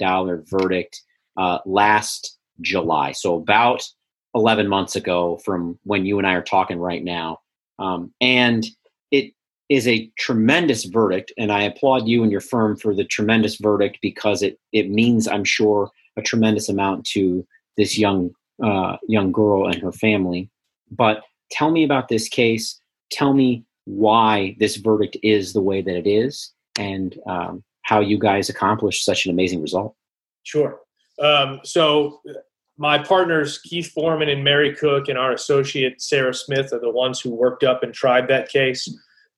verdict uh, last July. So, about 11 months ago from when you and I are talking right now. Um, and it is a tremendous verdict, and I applaud you and your firm for the tremendous verdict because it, it means, I'm sure, a tremendous amount to this young uh, young girl and her family. But tell me about this case. Tell me why this verdict is the way that it is, and um, how you guys accomplished such an amazing result. Sure. Um, so my partners Keith Forman and Mary Cook and our associate Sarah Smith are the ones who worked up and tried that case.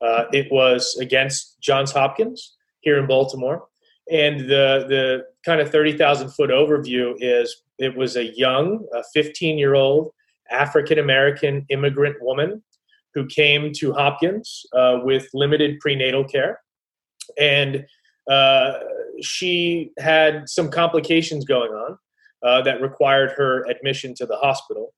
Uh, it was against Johns Hopkins here in Baltimore, and the the kind of thirty thousand foot overview is it was a young, fifteen year old African American immigrant woman who came to Hopkins uh, with limited prenatal care, and uh, she had some complications going on uh, that required her admission to the hospital.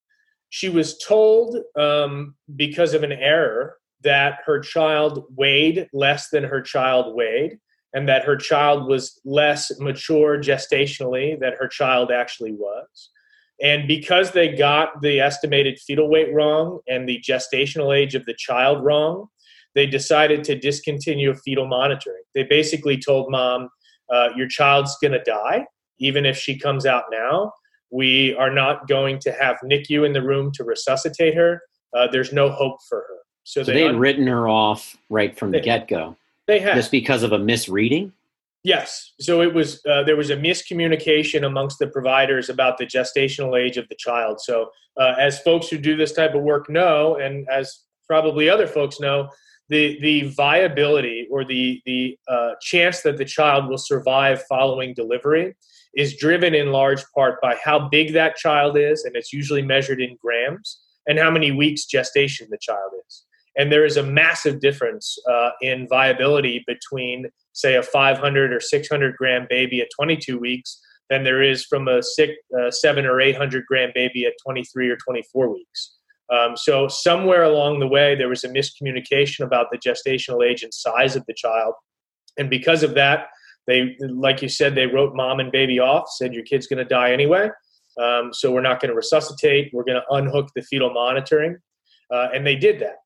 She was told um, because of an error that her child weighed less than her child weighed, and that her child was less mature gestationally than her child actually was. And because they got the estimated fetal weight wrong and the gestational age of the child wrong, they decided to discontinue fetal monitoring. They basically told mom, uh, Your child's going to die, even if she comes out now. We are not going to have NICU in the room to resuscitate her. Uh, there's no hope for her. So, so they, had un- written her off right from they, the get go. They had just because of a misreading. Yes. So it was uh, there was a miscommunication amongst the providers about the gestational age of the child. So uh, as folks who do this type of work know, and as probably other folks know, the the viability or the the uh, chance that the child will survive following delivery is driven in large part by how big that child is, and it's usually measured in grams, and how many weeks gestation the child is. And there is a massive difference uh, in viability between, say, a 500 or 600 gram baby at 22 weeks than there is from a six, uh, seven or 800 gram baby at 23 or 24 weeks. Um, so somewhere along the way, there was a miscommunication about the gestational age and size of the child, and because of that, they, like you said, they wrote mom and baby off, said your kid's going to die anyway. Um, so we're not going to resuscitate. We're going to unhook the fetal monitoring, uh, and they did that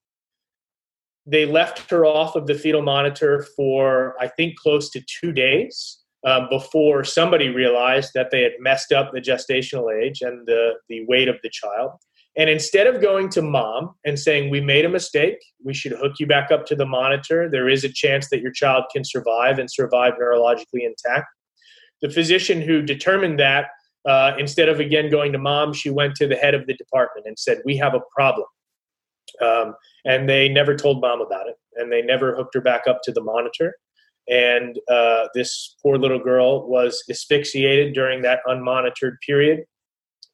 they left her off of the fetal monitor for I think close to two days um, before somebody realized that they had messed up the gestational age and the the weight of the child. And instead of going to mom and saying we made a mistake, we should hook you back up to the monitor. There is a chance that your child can survive and survive neurologically intact. The physician who determined that, uh, instead of again going to mom, she went to the head of the department and said, "We have a problem." Um, and they never told mom about it, and they never hooked her back up to the monitor. And uh, this poor little girl was asphyxiated during that unmonitored period,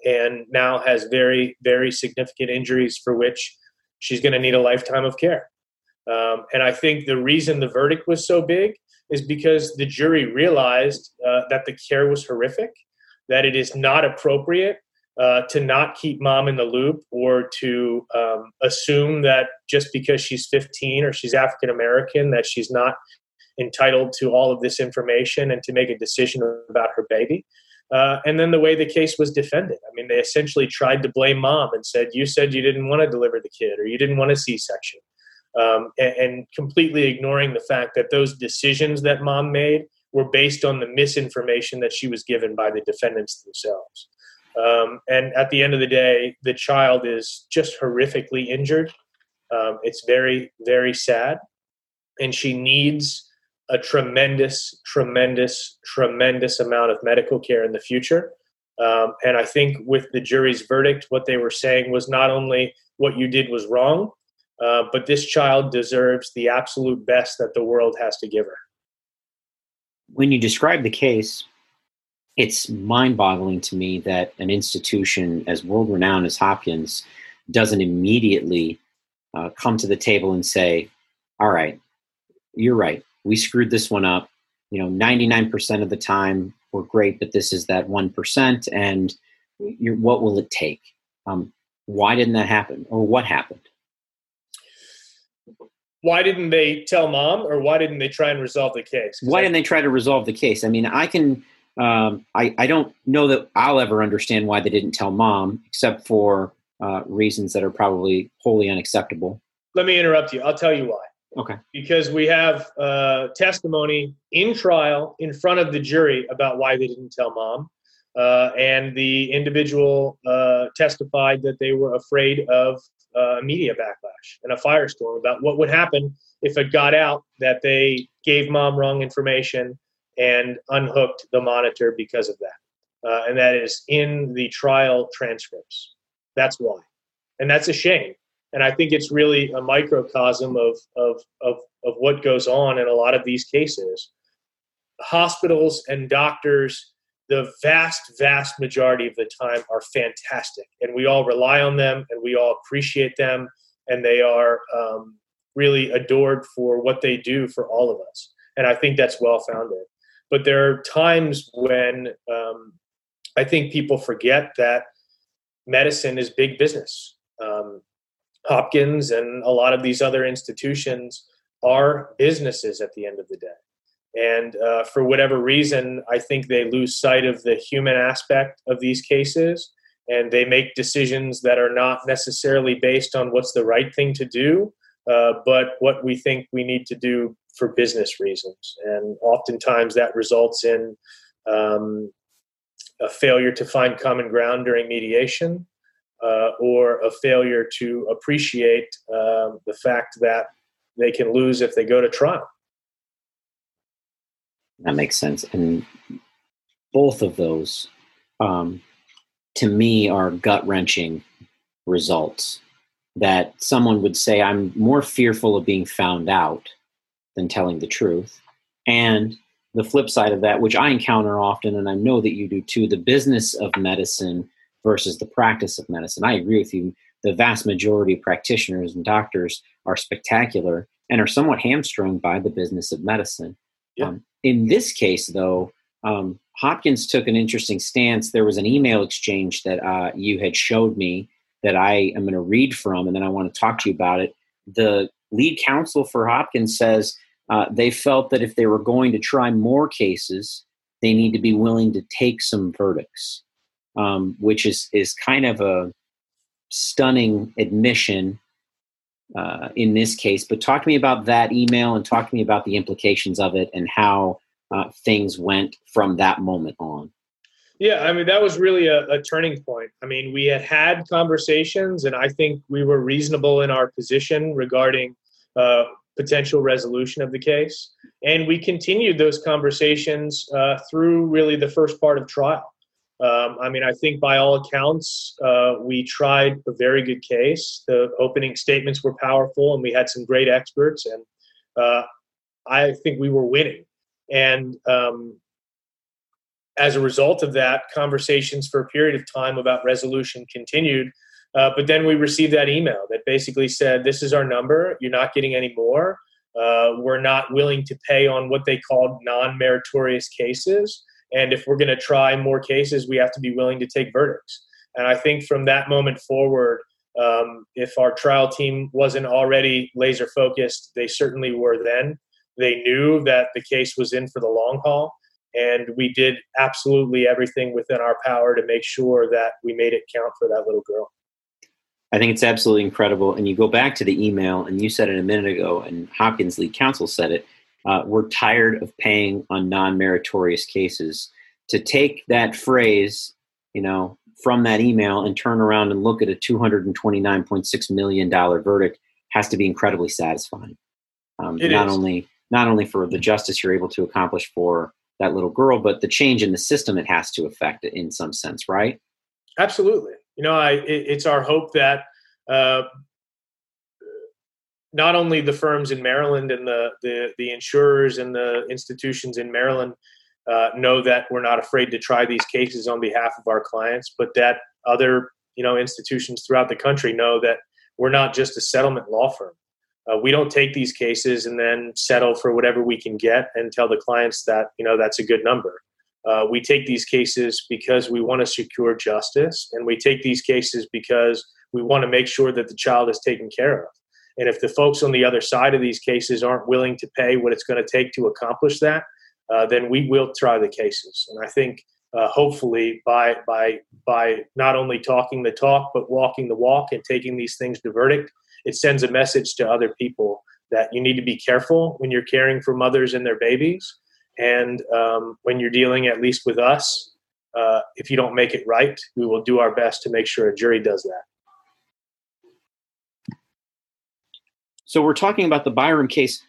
and now has very, very significant injuries for which she's going to need a lifetime of care. Um, and I think the reason the verdict was so big is because the jury realized uh, that the care was horrific, that it is not appropriate uh, to not keep mom in the loop or to um, assume that just because she's 15 or she's African American that she's not entitled to all of this information and to make a decision about her baby. Uh, and then the way the case was defended. I mean, they essentially tried to blame mom and said, You said you didn't want to deliver the kid or you didn't want a C section. Um, and, and completely ignoring the fact that those decisions that mom made were based on the misinformation that she was given by the defendants themselves. Um, and at the end of the day, the child is just horrifically injured. Um, it's very, very sad. And she needs a tremendous, tremendous, tremendous amount of medical care in the future. Um, and I think with the jury's verdict, what they were saying was not only what you did was wrong, uh, but this child deserves the absolute best that the world has to give her. When you describe the case, it's mind boggling to me that an institution as world renowned as Hopkins doesn't immediately uh, come to the table and say, all right, you're right. We screwed this one up. You know, 99% of the time we're great, but this is that 1%. And what will it take? Um, why didn't that happen? Or what happened? Why didn't they tell mom or why didn't they try and resolve the case? Why I- didn't they try to resolve the case? I mean, I can um, I, I don't know that I'll ever understand why they didn't tell mom, except for uh, reasons that are probably wholly unacceptable. Let me interrupt you. I'll tell you why. Okay. Because we have uh, testimony in trial in front of the jury about why they didn't tell mom. Uh, and the individual uh, testified that they were afraid of uh, media backlash and a firestorm about what would happen if it got out that they gave mom wrong information and unhooked the monitor because of that. Uh, and that is in the trial transcripts. That's why. And that's a shame. And I think it's really a microcosm of, of, of, of what goes on in a lot of these cases. Hospitals and doctors, the vast, vast majority of the time, are fantastic. And we all rely on them and we all appreciate them. And they are um, really adored for what they do for all of us. And I think that's well founded. But there are times when um, I think people forget that medicine is big business. Um, Hopkins and a lot of these other institutions are businesses at the end of the day. And uh, for whatever reason, I think they lose sight of the human aspect of these cases and they make decisions that are not necessarily based on what's the right thing to do, uh, but what we think we need to do for business reasons. And oftentimes that results in um, a failure to find common ground during mediation uh, or a failure to appreciate um, the fact that they can lose if they go to trial. That makes sense. And both of those, um, to me, are gut wrenching results. That someone would say, I'm more fearful of being found out than telling the truth. And the flip side of that, which I encounter often, and I know that you do too, the business of medicine versus the practice of medicine. I agree with you. The vast majority of practitioners and doctors are spectacular and are somewhat hamstrung by the business of medicine. Yeah. Um, in this case, though, um, Hopkins took an interesting stance. There was an email exchange that uh, you had showed me that I am going to read from, and then I want to talk to you about it. The lead counsel for Hopkins says uh, they felt that if they were going to try more cases, they need to be willing to take some verdicts um, which is is kind of a stunning admission uh, in this case. But talk to me about that email and talk to me about the implications of it and how uh, things went from that moment on. Yeah, I mean that was really a, a, turning point. I mean, we had had conversations, and I think we were reasonable in our position regarding uh, potential resolution of the case, and we continued those conversations uh, through really the first part of trial. Um, I mean, I think by all accounts, uh, we tried a very good case. The opening statements were powerful, and we had some great experts, and uh, I think we were winning. And um, as a result of that, conversations for a period of time about resolution continued. Uh, but then we received that email that basically said, "This is our number. You're not getting any more. Uh, we're not willing to pay on what they called non-meritorious cases." And if we're going to try more cases, we have to be willing to take verdicts. And I think from that moment forward, um, if our trial team wasn't already laser focused, they certainly were then. They knew that the case was in for the long haul. And we did absolutely everything within our power to make sure that we made it count for that little girl. I think it's absolutely incredible. And you go back to the email, and you said it a minute ago, and Hopkins lead counsel said it uh, we're tired of paying on non-meritorious cases. To take that phrase, you know, from that email and turn around and look at a $229.6 million verdict has to be incredibly satisfying. Um, not is. only not only for the justice you're able to accomplish for that little girl, but the change in the system it has to affect in some sense, right? Absolutely. You know, I, it, it's our hope that uh, not only the firms in Maryland and the the, the insurers and the institutions in Maryland uh, know that we're not afraid to try these cases on behalf of our clients, but that other you know institutions throughout the country know that we're not just a settlement law firm. Uh, we don't take these cases and then settle for whatever we can get and tell the clients that you know that's a good number. Uh, we take these cases because we want to secure justice, and we take these cases because we want to make sure that the child is taken care of. And if the folks on the other side of these cases aren't willing to pay what it's going to take to accomplish that, uh, then we will try the cases. And I think uh, hopefully by by by not only talking the talk but walking the walk and taking these things to verdict, it sends a message to other people that you need to be careful when you're caring for mothers and their babies, and um, when you're dealing at least with us. Uh, if you don't make it right, we will do our best to make sure a jury does that. So we're talking about the Byrom case.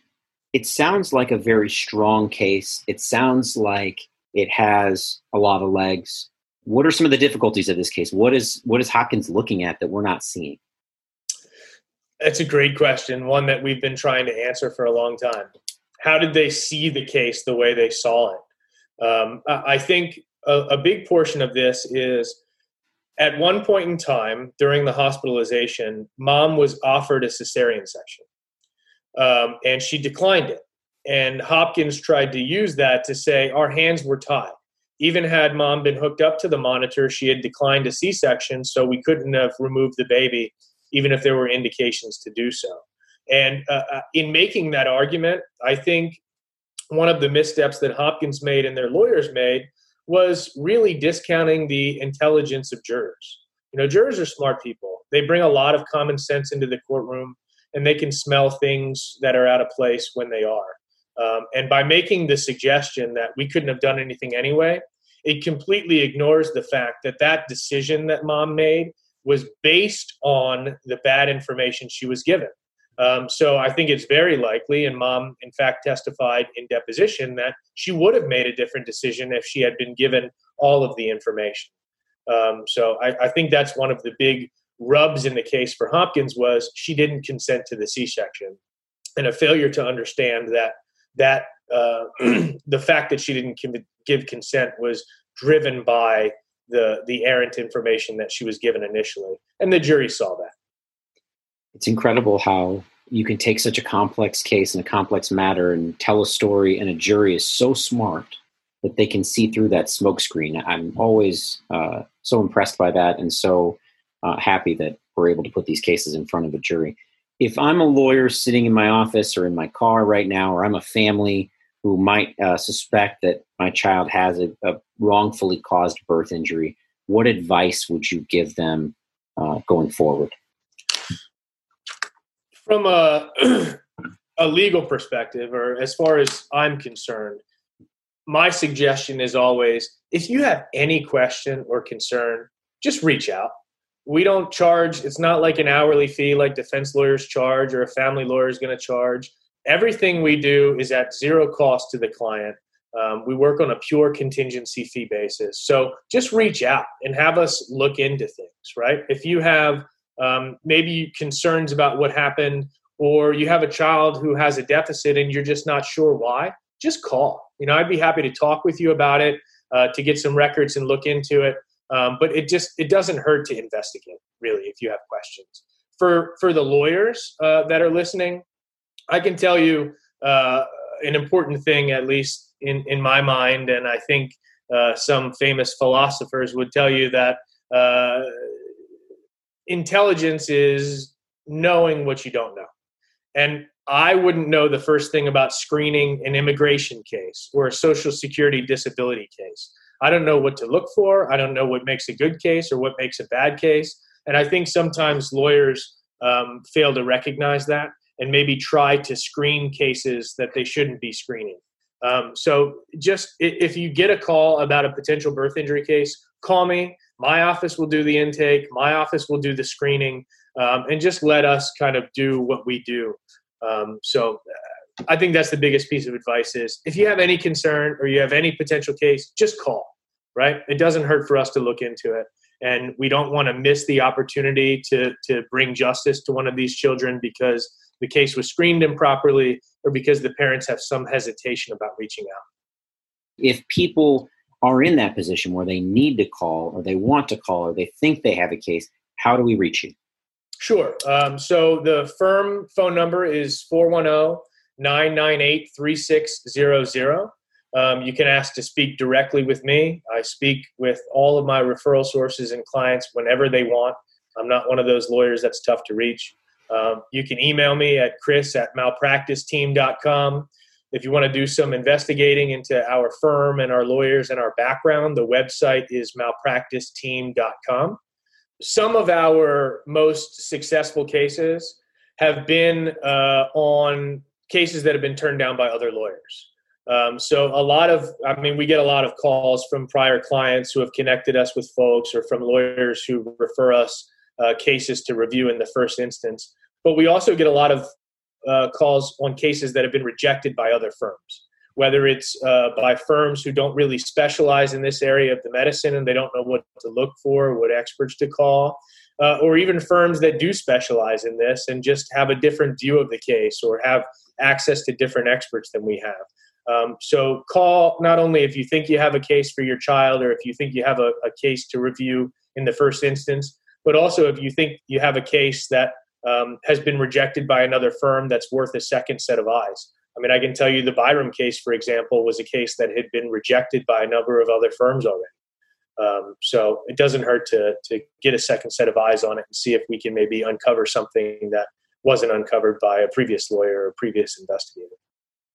it sounds like a very strong case. It sounds like it has a lot of legs. What are some of the difficulties of this case? What is what is Hopkins looking at that we're not seeing? That's a great question, one that we've been trying to answer for a long time. How did they see the case the way they saw it? Um, I think a, a big portion of this is at one point in time during the hospitalization, mom was offered a cesarean section um, and she declined it. And Hopkins tried to use that to say our hands were tied. Even had mom been hooked up to the monitor, she had declined a C section, so we couldn't have removed the baby, even if there were indications to do so. And uh, uh in making that argument, I think one of the missteps that Hopkins made and their lawyers made was really discounting the intelligence of jurors. You know, jurors are smart people. They bring a lot of common sense into the courtroom and they can smell things that are out of place when they are. Um, and by making the suggestion that we couldn't have done anything anyway, it completely ignores the fact that that decision that mom made was based on the bad information she was given. Um, so I think it's very likely, and mom, in fact, testified in deposition that she would have made a different decision if she had been given all of the information. Um, so I, I, think that's one of the big rubs in the case for Hopkins was she didn't consent to the C-section, and a failure to understand that that uh, the fact that she didn't give consent was driven by the the errant information that she was given initially, and the jury saw that. It's incredible how you can take such a complex case and a complex matter and tell a story, and a jury is so smart that they can see through that smokescreen. I'm always uh, so impressed by that, and so uh, happy that we're able to put these cases in front of a jury. If I'm a lawyer sitting in my office or in my car right now, or I'm a family who might uh, suspect that my child has a, a, wrongfully caused birth injury, what advice would you give them uh, going forward? From a, a legal perspective, or as far as I'm concerned, my suggestion is always if you have any question or concern, just reach out. We don't charge it's not like an hourly fee like defense lawyers charge or a family lawyer is going to charge. Everything we do is at zero cost to the client. Um, we work on a pure contingency fee basis. So just reach out and have us look into things right? If you have um, maybe concerns about what happened or you have a child who has a deficit and you're just not sure why just call you know i'd be happy to talk with you about it uh, to get some records and look into it um, but it just it doesn't hurt to investigate really if you have questions. For for the lawyers uh, that are listening, I can tell you uh, an important thing at least in in my mind, and I think uh, some famous philosophers would tell you that uh, intelligence is knowing what you don't know. And I wouldn't know the first thing about screening an immigration case or a social security disability case. I don't know what to look for. I don't know what makes a good case or what makes a bad case. And I think sometimes lawyers um, fail to recognize that and maybe try to screen cases that they shouldn't be screening. Um, so just if you get a call about a potential birth injury case, call me. My office will do the intake. My office will do the screening, um, and just let us kind of do what we do. Um, so I think that's the biggest piece of advice is if you have any concern or you have any potential case, just call, right? It doesn't hurt for us to look into it. And we don't want to miss the opportunity to, to bring justice to one of these children because the case was screened improperly or because the parents have some hesitation about reaching out. If people are in that position where they need to call or they want to call or they think they have a case, how do we reach you? Sure. Um, so the firm phone number is 410 998 3600. Um, you can ask to speak directly with me. I speak with all of my referral sources and clients whenever they want. I'm not one of those lawyers that's tough to reach. Um, you can email me at chris at malpracticeteam.com. If you want to do some investigating into our firm and our lawyers and our background, the website is malpracticeteam.com. Some of our most successful cases have been uh, on cases that have been turned down by other lawyers. Um, so a lot of, I mean, we get a lot of calls from prior clients who have connected us with folks or from lawyers who refer us uh, cases to review in the first instance. But we also get a lot of uh, calls on cases that have been rejected by other firms, whether it's uh, by firms who don't really specialize in this area of the medicine and they don't know what to look for, what experts to call, uh, or even firms that do specialize in this and just have a different view of the case or have access to different experts than we have. Um, so call not only if you think you have a case for your child or if you think you have a, a case to review in the first instance, but also if you think you have a case that um, has been rejected by another firm that's worth a second set of eyes. I mean, I can tell you the Byrom case, for example, was a case that had been rejected by a number of other firms already. Um, so it doesn't hurt to to get a second set of eyes on it and see if we can maybe uncover something that wasn't uncovered by a previous lawyer or previous investigator.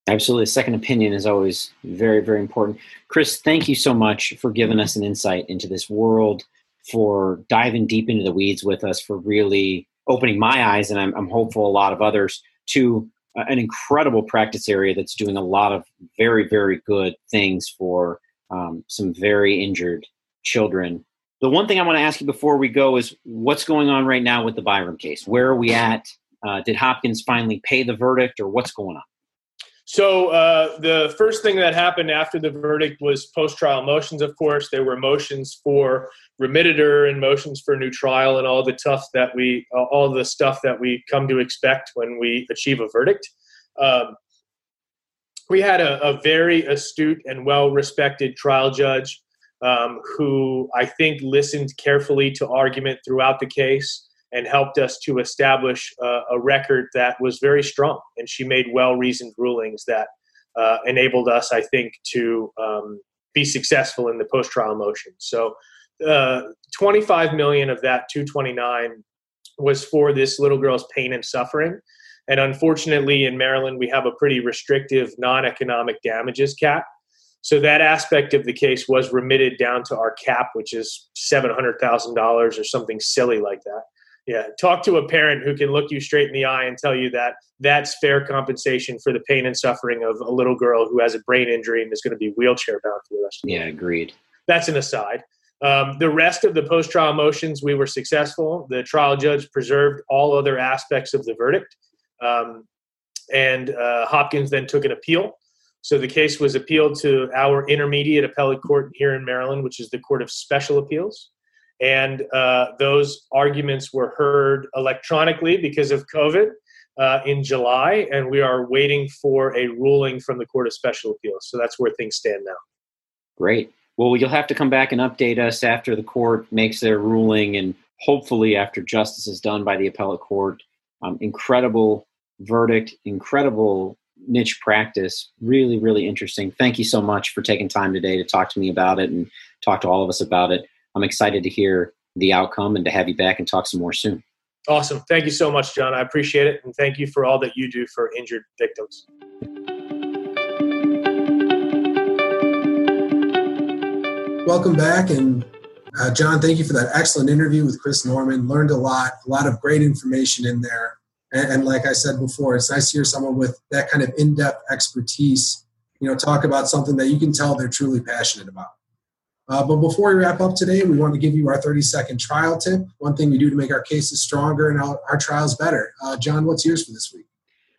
Absolutely. A second opinion is always very, very important. Chris, thank you so much for giving us an insight into this world, for diving deep into the weeds with us, for really opening my eyes, and I'm, I'm hopeful a lot of others, to an incredible practice area that's doing a lot of very, very good things for um, some very injured children. The one thing I want to ask you before we go is what's going on right now with the Byrom case? Where are we at? Uh, did Hopkins finally pay the verdict, or what's going on? So uh, the first thing that happened after the verdict was post-trial motions. Of course, there were motions for remittitur and motions for new trial and all the tough that we, all the stuff that we come to expect when we achieve a verdict. Um, we had a, a, very astute and well-respected trial judge um, who I think listened carefully to argument throughout the case and helped us to establish uh, a record that was very strong. And she made well reasoned rulings that uh, enabled us, I think, to um, be successful in the post trial motion. So, uh, 25 million of that 229 was for this little girl's pain and suffering. And unfortunately, in Maryland, we have a pretty restrictive non economic damages cap. So that aspect of the case was remitted down to our cap, which is $700,000 or something silly like that. Yeah, talk to a parent who can look you straight in the eye and tell you that that's fair compensation for the pain and suffering of a little girl who has a brain injury and is going to be wheelchair bound for the rest of the Yeah, agreed. That's an aside. Um, the rest of the post trial motions, we were successful. The trial judge preserved all other aspects of the verdict. Um, and uh, Hopkins then took an appeal. So the case was appealed to our intermediate appellate court here in Maryland, which is the Court of Special Appeals and uh, those arguments were heard electronically because of COVID uh, in July, and we are waiting for a ruling from the Court of Special Appeals. So that's where things stand now. Great. Well, you'll have to come back and update us after the court makes their ruling, and hopefully after justice is done by the appellate court. Um, incredible verdict, incredible niche practice. Really, really interesting. Thank you so much for taking time today to talk to me about it and talk to all of us about it. I'm excited to hear the outcome and to have you back and talk some more soon. Awesome. Thank you so much, John. I appreciate it. And thank you for all that you do for injured victims. Welcome back. And uh, John, thank you for that excellent interview with Chris Forman. Learned a lot, a lot of great information in there. And, and like I said before, it's nice to hear someone with that kind of in depth expertise, you know, talk about something that you can tell they're truly passionate about. Uh, but before we wrap up today, we want to give you our 30 second trial tip. One thing we do to make our cases stronger and our, our trials better. Uh, John, what's yours for this week?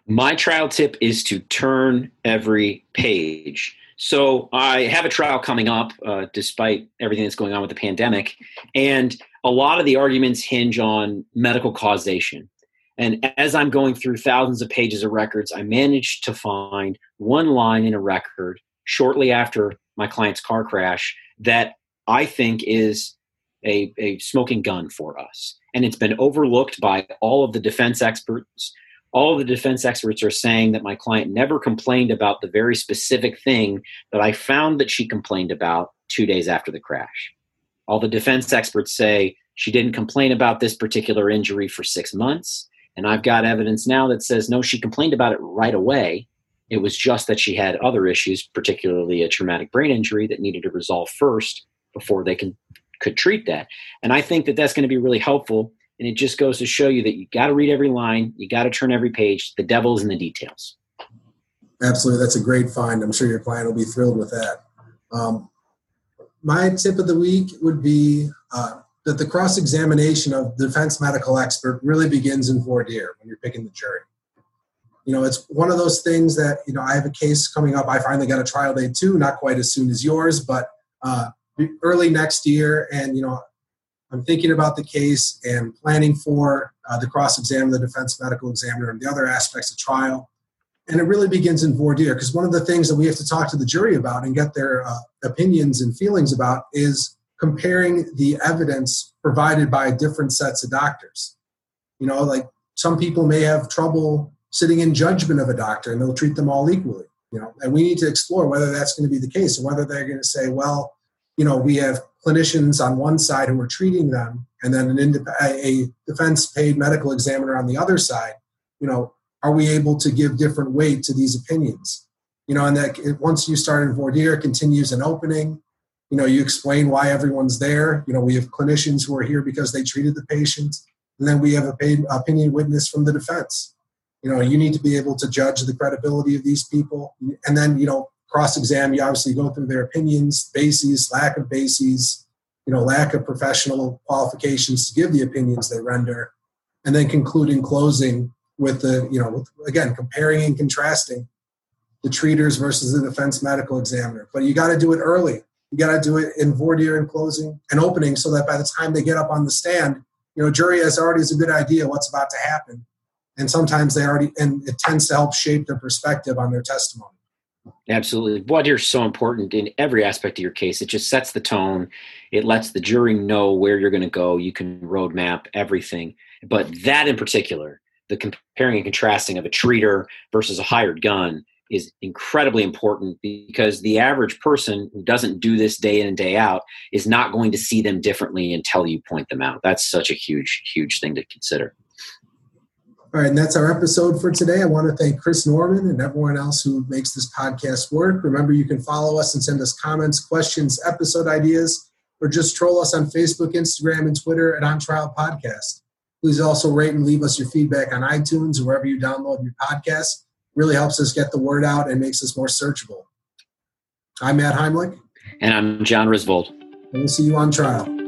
My trial tip is to turn every page. So I have a trial coming up, uh, despite everything that's going on with the pandemic, and a lot of the arguments hinge on medical causation. And as I'm going through thousands of pages of records, I managed to find one line in a record shortly after my client's car crash that I think is a, a smoking gun for us. And it's been overlooked by all of the defense experts. All of the defense experts are saying that my client never complained about the very specific thing that I found that she complained about two days after the crash. All the defense experts say she didn't complain about this particular injury for six months. And I've got evidence now that says no, she complained about it right away. It was just that she had other issues, particularly a traumatic brain injury that needed to resolve first before they can could treat that. And I think that that's going to be really helpful. And it just goes to show you that you got to read every line, you got to turn every page. The devil is in the details. Absolutely, that's a great find. I'm sure your client will be thrilled with that. Um, my tip of the week would be uh, that the cross examination of the defense medical expert really begins in voir dire when you're picking the jury you know, it's one of those things that, you know, I have a case coming up. I finally got a trial date too, not quite as soon as yours, but uh, early next year. And, you know, I'm thinking about the case and planning for uh, the cross exam, the defense medical examiner, and the other aspects of trial. And it really begins in voir dire because one of the things that we have to talk to the jury about and get their uh, opinions and feelings about is comparing the evidence provided by different sets of doctors. You know, like some people may have trouble sitting in judgment of a doctor and they'll treat them all equally. You know, and we need to explore whether that's going to be the case and whether they're going to say, well, you know, we have clinicians on one side who are treating them, and then an indep- a defense paid medical examiner on the other side. You know, are we able to give different weight to these opinions? You know, and that once you start in voir dire, continues an opening. You know, you explain why everyone's there. You know, we have clinicians who are here because they treated the patient, and then we have a paid opinion witness from the defense. You know, you need to be able to judge the credibility of these people, and then you know, cross exam, you obviously go through their opinions, bases, lack of bases, you know, lack of professional qualifications to give the opinions they render, and then conclude in closing with the, you know, with, again, comparing and contrasting the treaters versus the defense medical examiner. But you got to do it early. You got to do it in voir dire and closing and opening so that by the time they get up on the stand, you know, jury has already has a good idea what's about to happen. And sometimes they already, and it tends to help shape their perspective on their testimony. Absolutely. Dire is so important in every aspect of your case. It just sets the tone. It lets the jury know where you're going to go. You can roadmap everything. But that in particular, the comparing and contrasting of a treater versus a hired gun is incredibly important because the average person who doesn't do this day in and day out is not going to see them differently until you point them out. That's such a huge, huge thing to consider. All right, and that's our episode for today. I want to thank Chris Forman and everyone else who makes this podcast work. Remember, you can follow us and send us comments, questions, episode ideas, or just troll us on Facebook, Instagram, and Twitter at On Trial Podcast. Please also rate and leave us your feedback on iTunes or wherever you download your podcast. Really helps us get the word out and makes us more searchable. I'm Matt Heimlich. And I'm John Risvold. And we'll see you on trial.